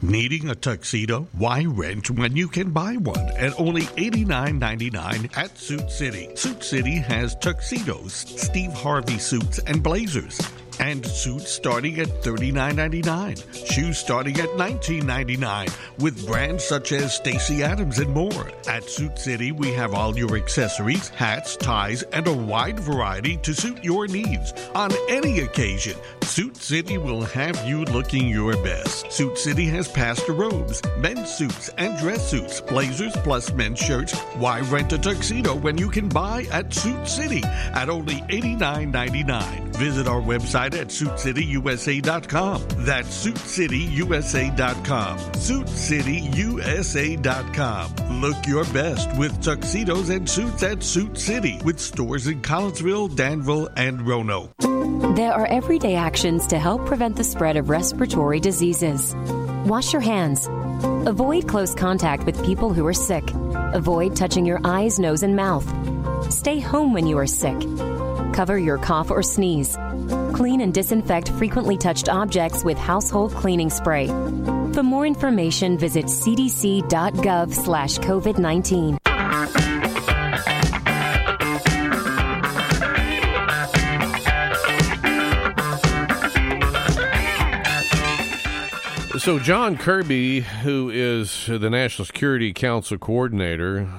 Needing a tuxedo? Why rent when you can buy one at only $89.99 at Suit City? Suit City has tuxedos, Steve Harvey suits, and blazers and suits starting at $39.99. Shoes starting at $19.99 with brands such as Stacy Adams and more. At Suit City, we have all your accessories, hats, ties, and a wide variety to suit your needs on any occasion. Suit City will have you looking your best. Suit City has pastor robes, men's suits, and dress suits, blazers plus men's shirts. Why rent a tuxedo when you can buy at Suit City at only $89.99? Visit our website at SuitCityUSA.com. That's SuitCityUSA.com. SuitCityUSA.com. Look your best with tuxedos and suits at Suit City with stores in Collinsville, Danville, and Roanoke. There are everyday actions to help prevent the spread of respiratory diseases. Wash your hands. Avoid close contact with people who are sick. Avoid touching your eyes, nose, and mouth. Stay home when you are sick. Cover your cough or sneeze. Clean and disinfect frequently touched objects with household cleaning spray. For more information, visit cdc.gov slash COVID-19. So, John Kirby, who is the National Security Council coordinator,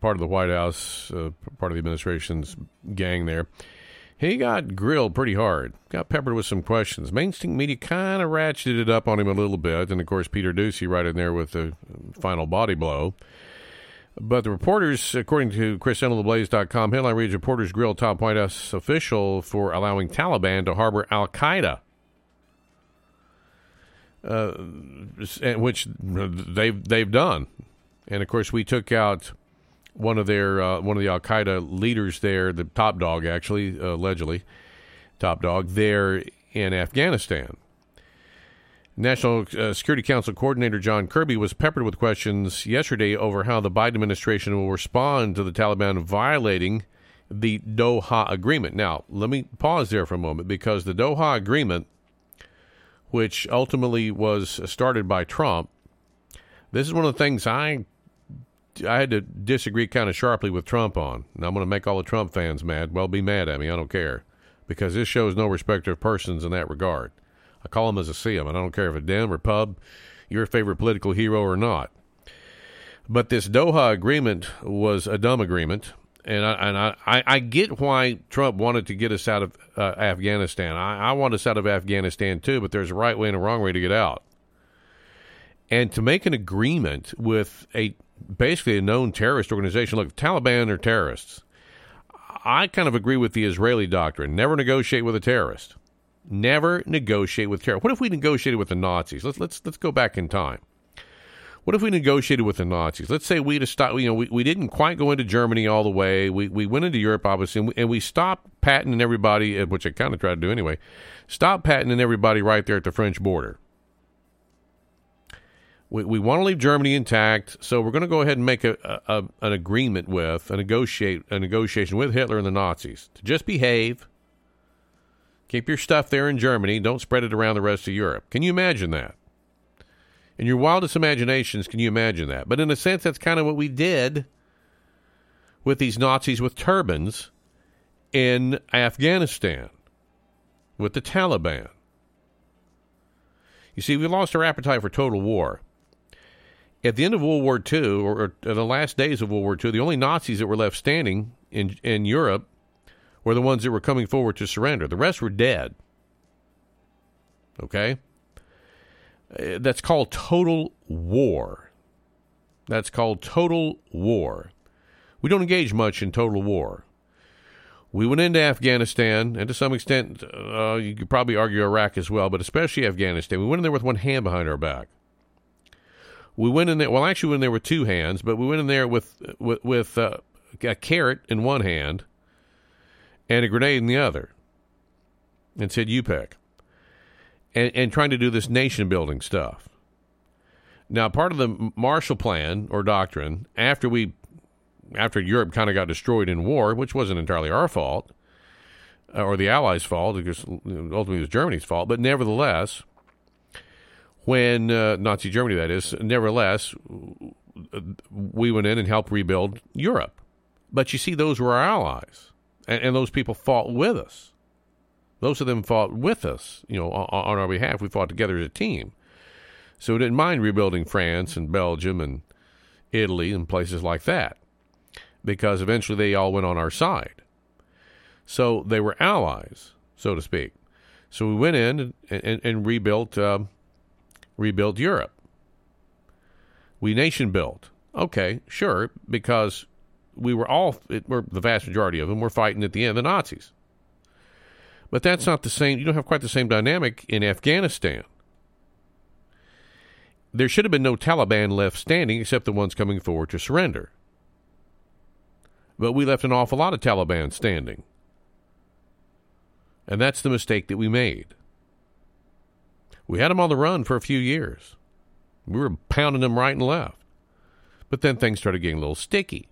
part of the White House, uh, part of the administration's gang there, he got grilled pretty hard, got peppered with some questions. Mainstream media kind of ratcheted it up on him a little bit, and of course, Peter Doocy right in there with the final body blow. But the reporters, according to Chris Enloe TheBlaze.com, headline reads Reporters grill top White House official for allowing Taliban to harbor Al Qaeda. Uh, which they've they've done, and of course we took out one of their uh, one of the Al Qaeda leaders there, the top dog actually allegedly, top dog there in Afghanistan. National uh, Security Council Coordinator John Kirby was peppered with questions yesterday over how the Biden administration will respond to the Taliban violating the Doha Agreement. Now, let me pause there for a moment because the Doha Agreement which ultimately was started by Trump. This is one of the things I I had to disagree kind of sharply with Trump on. And I'm going to make all the Trump fans mad. Well, be mad at me. I don't care. Because this shows no respect of persons in that regard. I call them as I see them. And I don't care if it's Dem or Pub, your favorite political hero or not. But this Doha agreement was a dumb agreement and I, and I, I get why Trump wanted to get us out of uh, Afghanistan. I, I want us out of Afghanistan too, but there's a right way and a wrong way to get out. And to make an agreement with a basically a known terrorist organization, look, Taliban are terrorists. I kind of agree with the Israeli doctrine: never negotiate with a terrorist. Never negotiate with terror. What if we negotiated with the Nazis? Let's let's let's go back in time. What if we negotiated with the Nazis? Let's say we just stopped, you know, we, we didn't quite go into Germany all the way. We, we went into Europe, obviously, and we, and we stopped patenting everybody, uh, which I kind of tried to do anyway, stop patenting everybody right there at the French border. We, we want to leave Germany intact, so we're going to go ahead and make a, a, an agreement with, a negotiate, a negotiation with Hitler and the Nazis to just behave, keep your stuff there in Germany, don't spread it around the rest of Europe. Can you imagine that? In your wildest imaginations, can you imagine that? But in a sense, that's kind of what we did with these Nazis with turbans in Afghanistan with the Taliban. You see, we lost our appetite for total war. At the end of World War II, or, or the last days of World War II, the only Nazis that were left standing in, in Europe were the ones that were coming forward to surrender. The rest were dead. Okay? Uh, that's called total war. That's called total war. We don't engage much in total war. We went into Afghanistan, and to some extent, uh, you could probably argue Iraq as well, but especially Afghanistan. We went in there with one hand behind our back. We went in there. Well, actually, we went there with two hands, but we went in there with with, with uh, a carrot in one hand and a grenade in the other, and said, "You pick." and, and trying to do this nation building stuff. Now, part of the Marshall Plan or doctrine, after we, after Europe kind of got destroyed in war, which wasn't entirely our fault uh, or the Allies' fault, because ultimately it was Germany's fault, but nevertheless, when uh, Nazi Germany, that is, nevertheless, we went in and helped rebuild Europe. But you see, those were our allies, and, and those people fought with us. Those of them fought with us, you know, on, on our behalf. We fought together as a team. So we didn't mind rebuilding France and Belgium and Italy and places like that because eventually they all went on our side. So they were allies, so to speak. So we went in and, and, and rebuilt um, rebuilt Europe. We nation built. Okay, sure, because we were all, it, we're, the vast majority of them were fighting at the end the Nazis. But that's not the same, you don't have quite the same dynamic in Afghanistan. There should have been no Taliban left standing except the ones coming forward to surrender. But we left an awful lot of Taliban standing. And that's the mistake that we made. We had them on the run for a few years. We were pounding them right and left. But then things started getting a little sticky.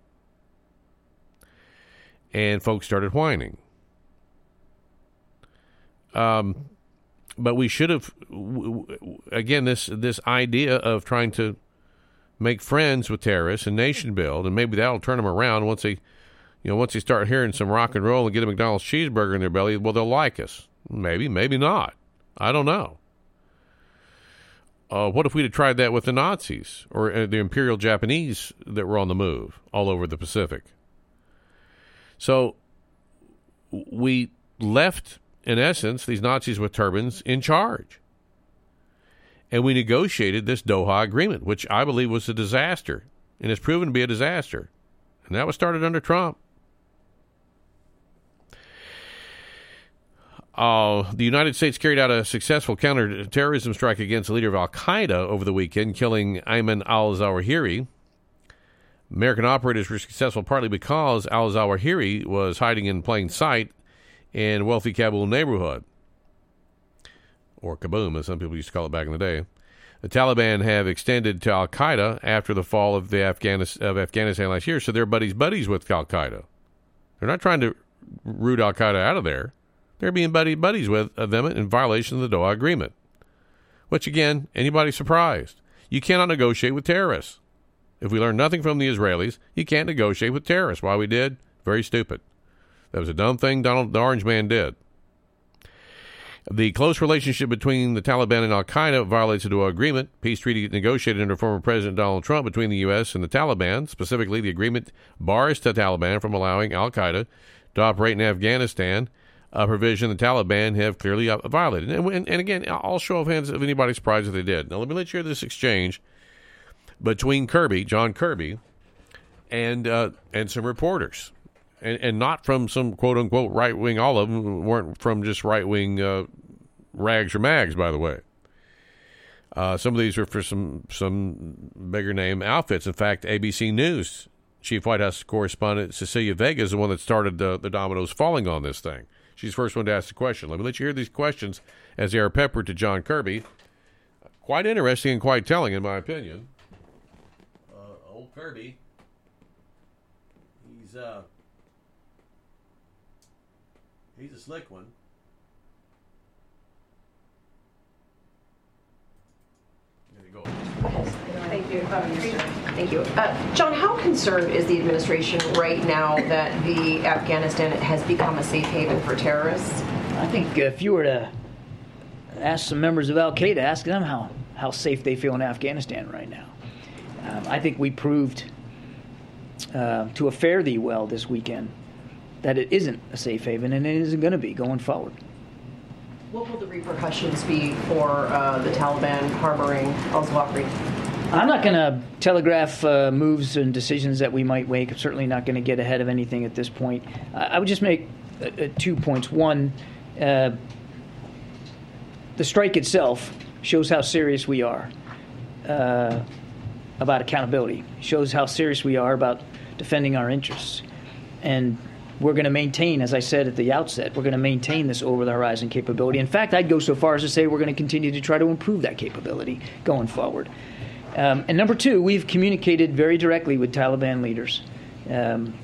And folks started whining. Um, but we should have, again, this this idea of trying to make friends with terrorists and nation build, and maybe that'll turn them around once they, you know, once they start hearing some rock and roll and get a McDonald's cheeseburger in their belly. Well, they'll like us. Maybe, maybe not. I don't know. Uh, what if we'd have tried that with the Nazis or uh, the Imperial Japanese that were on the move all over the Pacific? So we left, in essence, these Nazis with turbans in charge. And we negotiated this Doha Agreement, which I believe was a disaster and has proven to be a disaster. And that was started under Trump. Uh, the United States carried out a successful counterterrorism strike against the leader of Al Qaeda over the weekend, killing Ayman al Zawahiri. American operators were successful partly because al Zawahiri was hiding in plain sight in wealthy Kabul neighborhood, or Kaboom, as some people used to call it back in the day. The Taliban have extended to Al Qaeda after the fall of the Afghanis- of Afghanistan last year, so they're buddies buddies with Al Qaeda. They're not trying to root Al Qaeda out of there. They're being buddy buddies with uh, them in violation of the Doha Agreement. Which, again, anybody surprised? You cannot negotiate with terrorists. If we learn nothing from the Israelis, you can't negotiate with terrorists. Why we did? Very stupid. That was a dumb thing Donald the Orange Man did. The close relationship between the Taliban and Al Qaeda violates the Doha Agreement, peace treaty negotiated under former President Donald Trump between the U.S. and the Taliban. Specifically, the agreement bars the Taliban from allowing Al Qaeda to operate in Afghanistan a provision the Taliban have clearly uh, violated. And, and, and, again, I'll show of hands if anybody's surprised if they did. Now, let me let you hear this exchange between Kirby, John Kirby, and uh, and some reporters, and, and not from some quote unquote right wing. All of them weren't from just right wing uh, rags or mags, by the way. Uh, some of these are for some some bigger name outfits. In fact, ABC News chief White House correspondent Cecilia Vega is the one that started the, the dominoes falling on this thing. She's the first one to ask the question. Let me let you hear these questions as they are peppered to John Kirby. Quite interesting and quite telling, in my opinion. Uh, old Kirby. He's uh, he's a slick one. There you go. Thank you. Thank you. Uh, John, how concerned is the administration right now that the Afghanistan has become a safe haven for terrorists? I think if you were to ask some members of Al Qaeda, ask them how, how safe they feel in Afghanistan right now. Um, I think we proved uh, to a fare thee well this weekend that it isn't a safe haven and it isn't going to be going forward. What will the repercussions be for uh, the Taliban harboring al Zawahiri? I'm not going to telegraph uh, moves and decisions that we might make. I'm certainly not going to get ahead of anything at this point. I would just make uh, uh, two points. One, uh, the strike itself shows how serious we are about accountability, shows how serious we are about defending our interests. And we're going to maintain, as I said at the outset, we're going to maintain this over the horizon capability. In fact, I'd go so far as to say we're going to continue to try to improve that capability going forward. Um, and number two, we've communicated very directly with Taliban leaders um,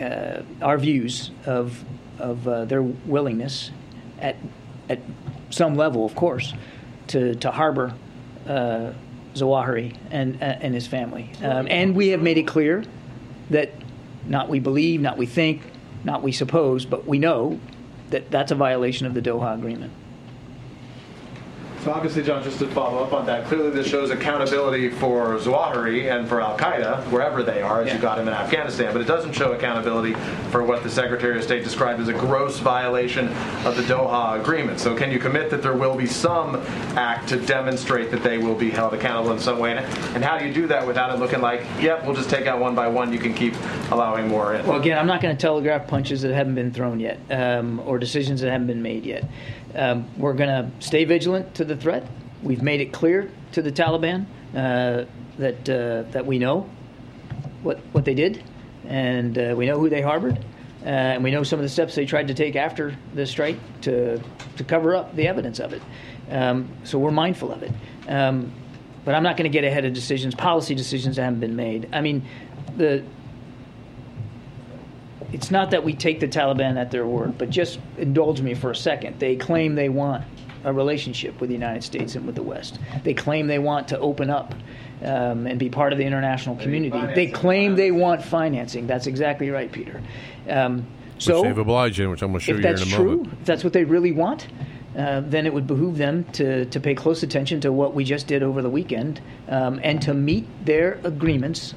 uh, our views of, of uh, their willingness at, at some level, of course, to, to harbor uh, Zawahiri and, uh, and his family. Um, and we have made it clear that not we believe, not we think, not we suppose, but we know that that's a violation of the Doha Agreement. So obviously, John, just to follow up on that, clearly this shows accountability for Zawahiri and for Al Qaeda, wherever they are, as you got him in Afghanistan. But it doesn't show accountability for what the Secretary of State described as a gross violation of the Doha Agreement. So can you commit that there will be some act to demonstrate that they will be held accountable in some way? And how do you do that without it looking like, yep, we'll just take out one by one, you can keep allowing more in? Well, again, I'm not going to telegraph punches that haven't been thrown yet um, or decisions that haven't been made yet. Um, we're going to stay vigilant to the threat. We've made it clear to the Taliban uh, that uh, that we know what what they did, and uh, we know who they harbored, uh, and we know some of the steps they tried to take after the strike to to cover up the evidence of it. Um, so we're mindful of it. Um, but I'm not going to get ahead of decisions, policy decisions that haven't been made. I mean, the it's not that we take the Taliban at their word, but just indulge me for a second. They claim they want a relationship with the United States and with the West. They claim they want to open up um, and be part of the international community. They claim they want financing. That's exactly right, Peter. Um, so, which they've obliged in, which I'm going to show if you that's here in a true, moment. if that's what they really want, uh, then it would behoove them to, to pay close attention to what we just did over the weekend um, and to meet their agreements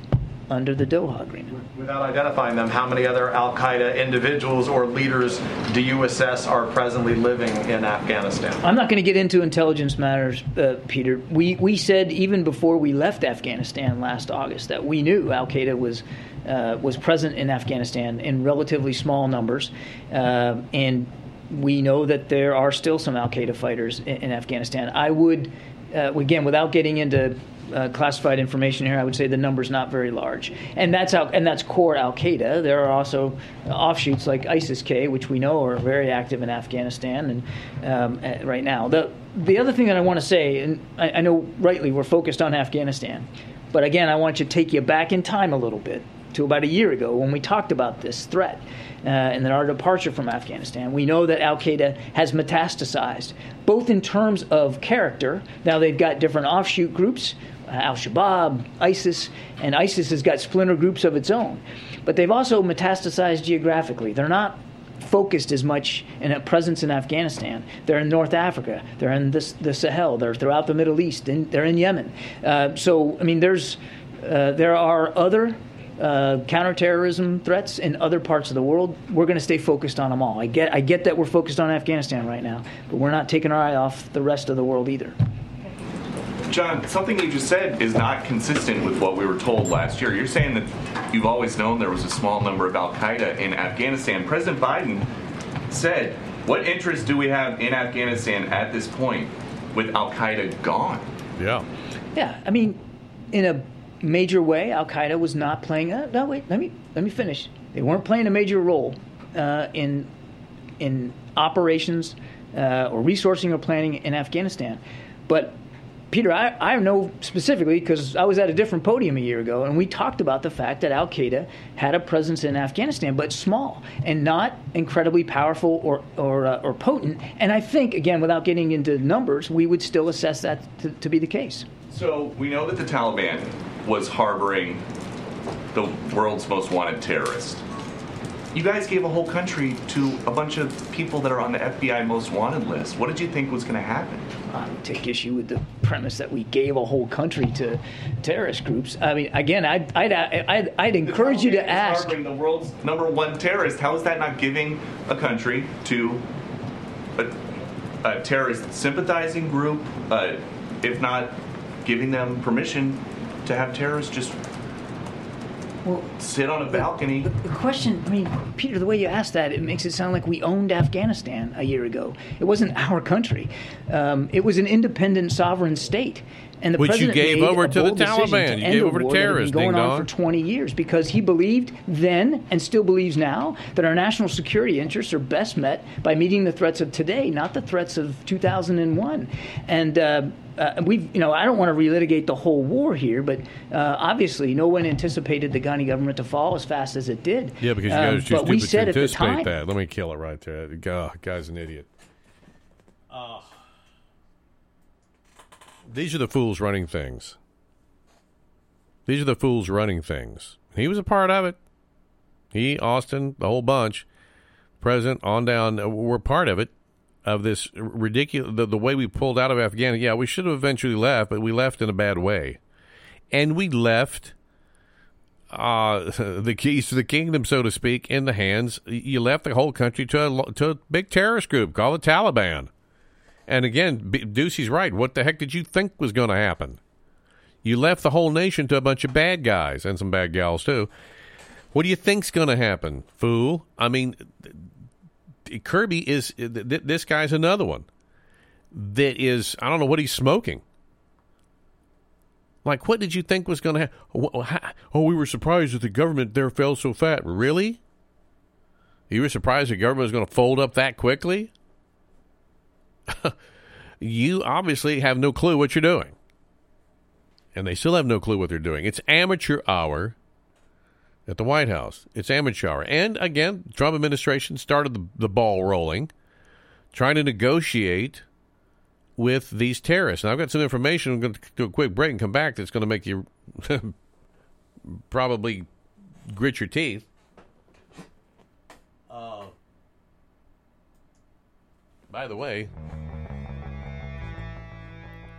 under the Doha Agreement. Without identifying them, how many other Al Qaeda individuals or leaders do you assess are presently living in Afghanistan? I'm not going to get into intelligence matters, uh, Peter. We we said even before we left Afghanistan last August that we knew Al Qaeda was uh, was present in Afghanistan in relatively small numbers, uh, and we know that there are still some Al Qaeda fighters in, in Afghanistan. I would, uh, again, without getting into uh, classified information here, I would say the number's not very large, and that's Al- and that's core Al Qaeda. There are also offshoots like ISIS-K, which we know are very active in Afghanistan and um, uh, right now. The the other thing that I want to say, and I, I know rightly we're focused on Afghanistan, but again, I want to take you back in time a little bit to about a year ago when we talked about this threat uh, and then our departure from Afghanistan. We know that Al Qaeda has metastasized, both in terms of character. Now they've got different offshoot groups. Uh, Al Shabaab, ISIS, and ISIS has got splinter groups of its own. But they've also metastasized geographically. They're not focused as much in a presence in Afghanistan. They're in North Africa. They're in the Sahel. They're throughout the Middle East. And they're in Yemen. Uh, so, I mean, there's uh, there are other uh, counterterrorism threats in other parts of the world. We're going to stay focused on them all. I get I get that we're focused on Afghanistan right now, but we're not taking our eye off the rest of the world either. John, something you just said is not consistent with what we were told last year. You're saying that you've always known there was a small number of Al Qaeda in Afghanistan. President Biden said, What interest do we have in Afghanistan at this point with Al Qaeda gone? Yeah. Yeah, I mean, in a major way, Al Qaeda was not playing. Uh, no, wait, let me let me finish. They weren't playing a major role uh, in in operations uh, or resourcing or planning in Afghanistan. But Peter, I, I know specifically because I was at a different podium a year ago, and we talked about the fact that Al Qaeda had a presence in Afghanistan, but small and not incredibly powerful or or, uh, or potent. And I think, again, without getting into numbers, we would still assess that to, to be the case. So we know that the Taliban was harboring the world's most wanted terrorist. You guys gave a whole country to a bunch of people that are on the FBI most wanted list. What did you think was going to happen? I take issue with the premise that we gave a whole country to terrorist groups. I mean, again, I'd, I'd, I'd, I'd encourage you to ask. the world's number one terrorist. How is that not giving a country to a, a terrorist sympathizing group, uh, if not giving them permission to have terrorists just well, sit on a balcony? The question, I mean, Peter, the way you asked that, it makes it sound like we owned Afghanistan a year ago. It wasn't our country. Um, it was an independent sovereign state. And the Which you president gave made over a to the Taliban. To You end gave over to war that had been terrorists, going on dong. for 20 years because he believed then and still believes now that our national security interests are best met by meeting the threats of today, not the threats of 2001. And uh, uh, we've, you know, I don't want to relitigate the whole war here, but uh, obviously, no one anticipated the Ghani government to fall as fast as it did. Yeah, because you Um, guys are too but we said to anticipate time, that. Let me kill it right there. God, guy's an idiot. These are the fools running things. These are the fools running things. He was a part of it. He, Austin, the whole bunch. president on down uh, were part of it, of this ridiculous, the, the way we pulled out of Afghanistan. Yeah, we should have eventually left, but we left in a bad way. And we left uh, the keys to the kingdom, so to speak, in the hands. You left the whole country to a, to a big terrorist group called the Taliban. And again, Doocy's right. What the heck did you think was going to happen? You left the whole nation to a bunch of bad guys and some bad gals too. What do you think's going to happen, fool? I mean, Kirby is this guy's another one that is I don't know what he's smoking. Like, what did you think was going to happen? Oh, we were surprised that the government there fell so fat. Really? You were surprised the government was going to fold up that quickly? you obviously have no clue what you're doing. And they still have no clue what they're doing. It's amateur hour at the White House. It's amateur hour. And again, Trump administration started the, the ball rolling, trying to negotiate with these terrorists. And I've got some information. I'm going to do a quick break and come back that's going to make you probably grit your teeth. By the way,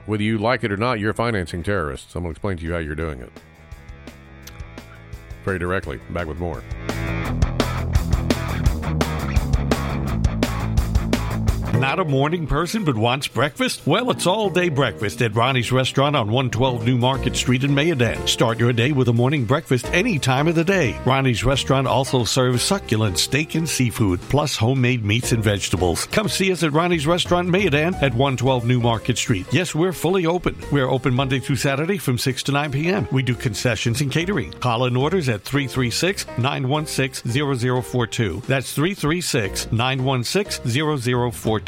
whether you like it or not, you're financing terrorists. I'm going to explain to you how you're doing it. Very directly. Back with more. Not a morning person but wants breakfast? Well, it's all day breakfast at Ronnie's Restaurant on 112 New Market Street in Mayodan. Start your day with a morning breakfast any time of the day. Ronnie's Restaurant also serves succulent steak and seafood, plus homemade meats and vegetables. Come see us at Ronnie's Restaurant Mayodan at 112 New Market Street. Yes, we're fully open. We're open Monday through Saturday from 6 to 9 p.m. We do concessions and catering. Call in orders at 336 916 0042. That's 336 916 0042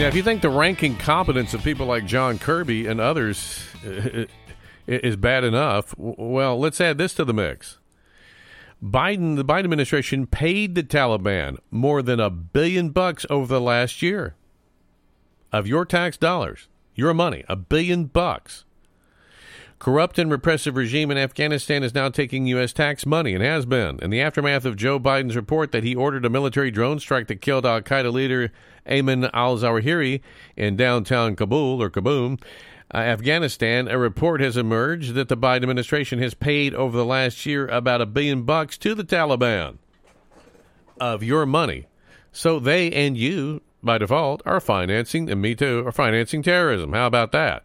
Yeah, if you think the ranking competence of people like John Kirby and others is bad enough, well, let's add this to the mix. Biden, the Biden administration paid the Taliban more than a billion bucks over the last year of your tax dollars, your money, a billion bucks. Corrupt and repressive regime in Afghanistan is now taking U.S. tax money and has been. In the aftermath of Joe Biden's report that he ordered a military drone strike that killed Al Qaeda leader Ayman al Zawahiri in downtown Kabul or Kaboom, uh, Afghanistan, a report has emerged that the Biden administration has paid over the last year about a billion bucks to the Taliban of your money. So they and you, by default, are financing, and me too, are financing terrorism. How about that?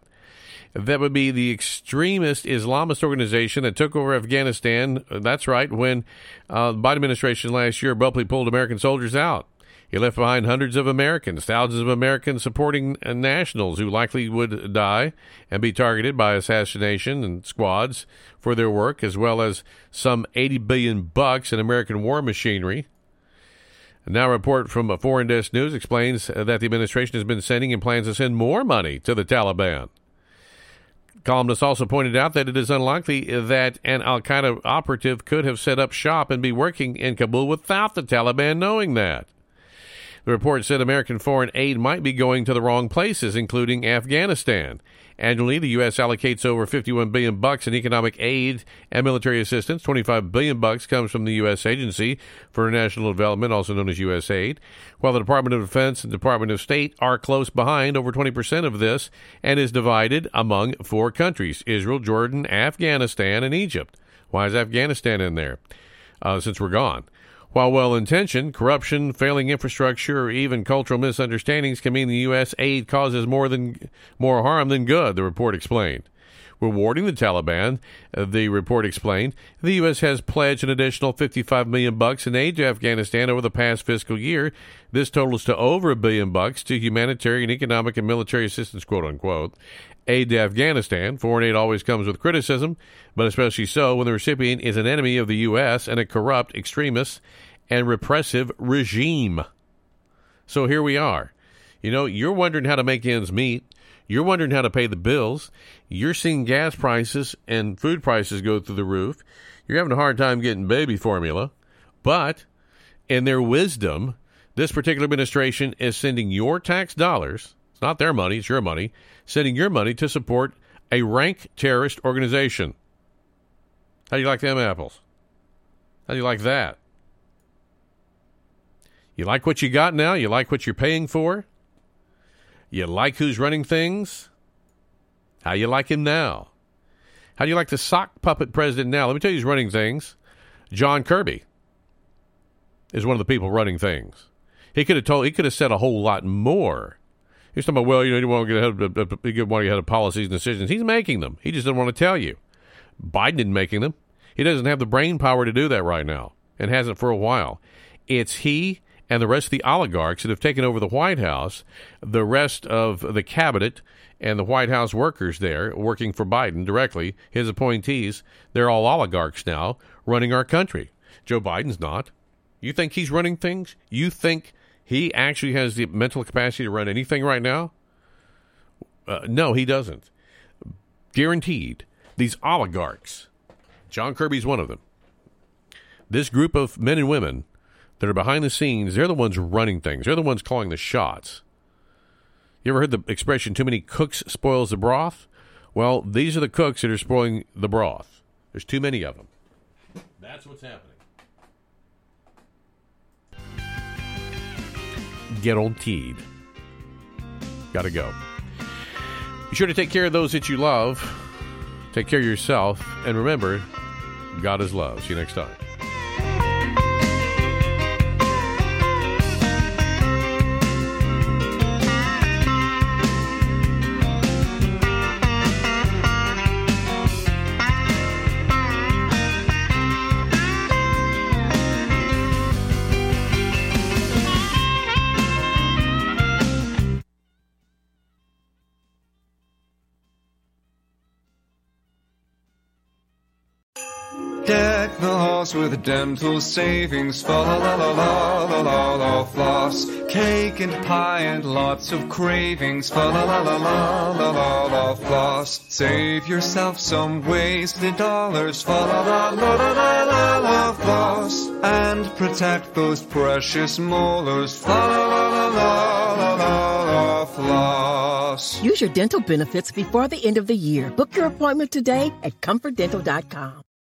That would be the extremist Islamist organization that took over Afghanistan. Uh, that's right, when uh, the Biden administration last year abruptly pulled American soldiers out. He left behind hundreds of Americans, thousands of Americans supporting uh, nationals who likely would die and be targeted by assassination and squads for their work, as well as some 80 billion bucks in American war machinery. now, a report from uh, Foreign Desk News explains that the administration has been sending and plans to send more money to the Taliban. Columnists also pointed out that it is unlikely that an Al Qaeda operative could have set up shop and be working in Kabul without the Taliban knowing that. The report said American foreign aid might be going to the wrong places, including Afghanistan. Annually, the U.S. allocates over 51 billion bucks in economic aid and military assistance. 25 billion bucks comes from the U.S. Agency for National Development, also known as USAID, while the Department of Defense and Department of State are close behind, over 20% of this, and is divided among four countries: Israel, Jordan, Afghanistan, and Egypt. Why is Afghanistan in there? Uh, since we're gone. While well intentioned, corruption, failing infrastructure, or even cultural misunderstandings can mean the U.S. aid causes more than more harm than good, the report explained. rewarding the Taliban. The report explained the U.S. has pledged an additional 55 million bucks in aid to Afghanistan over the past fiscal year. This totals to over a billion bucks to humanitarian, economic, and military assistance, quote unquote. Aid to Afghanistan. Foreign aid always comes with criticism, but especially so when the recipient is an enemy of the U.S. and a corrupt, extremist, and repressive regime. So here we are. You know, you're wondering how to make ends meet. You're wondering how to pay the bills. You're seeing gas prices and food prices go through the roof. You're having a hard time getting baby formula. But in their wisdom, this particular administration is sending your tax dollars, it's not their money, it's your money, sending your money to support a rank terrorist organization. How do you like them apples? How do you like that? You like what you got now? You like what you're paying for? You like who's running things? How you like him now? How do you like the sock puppet president now? Let me tell you who's running things. John Kirby is one of the people running things. He could have told. He could have said a whole lot more. He's talking about, well, you know, you want to get ahead of, you want to ahead of policies and decisions. He's making them. He just doesn't want to tell you. Biden isn't making them. He doesn't have the brain power to do that right now, and hasn't for a while. It's he and the rest of the oligarchs that have taken over the White House, the rest of the cabinet and the White House workers there working for Biden directly, his appointees, they're all oligarchs now running our country. Joe Biden's not. You think he's running things? You think he actually has the mental capacity to run anything right now? Uh, no, he doesn't. Guaranteed. These oligarchs, John Kirby's one of them. This group of men and women that are behind the scenes, they're the ones running things. They're the ones calling the shots. You ever heard the expression, too many cooks spoils the broth? Well, these are the cooks that are spoiling the broth. There's too many of them. That's what's happening. Get on teed. Gotta go. Be sure to take care of those that you love. Take care of yourself. And remember, God is love. See you next time. Halls with dental savings. Fa la la la la la la la floss. Cake and pie and lots of cravings. Fa la la la la la la la floss. Save yourself some wasted dollars. Fa la la la la la la la floss. And protect those precious molars. Fa la la la la la la la floss. Use your dental benefits before the end of the year. Book your appointment today at comfortdental.com.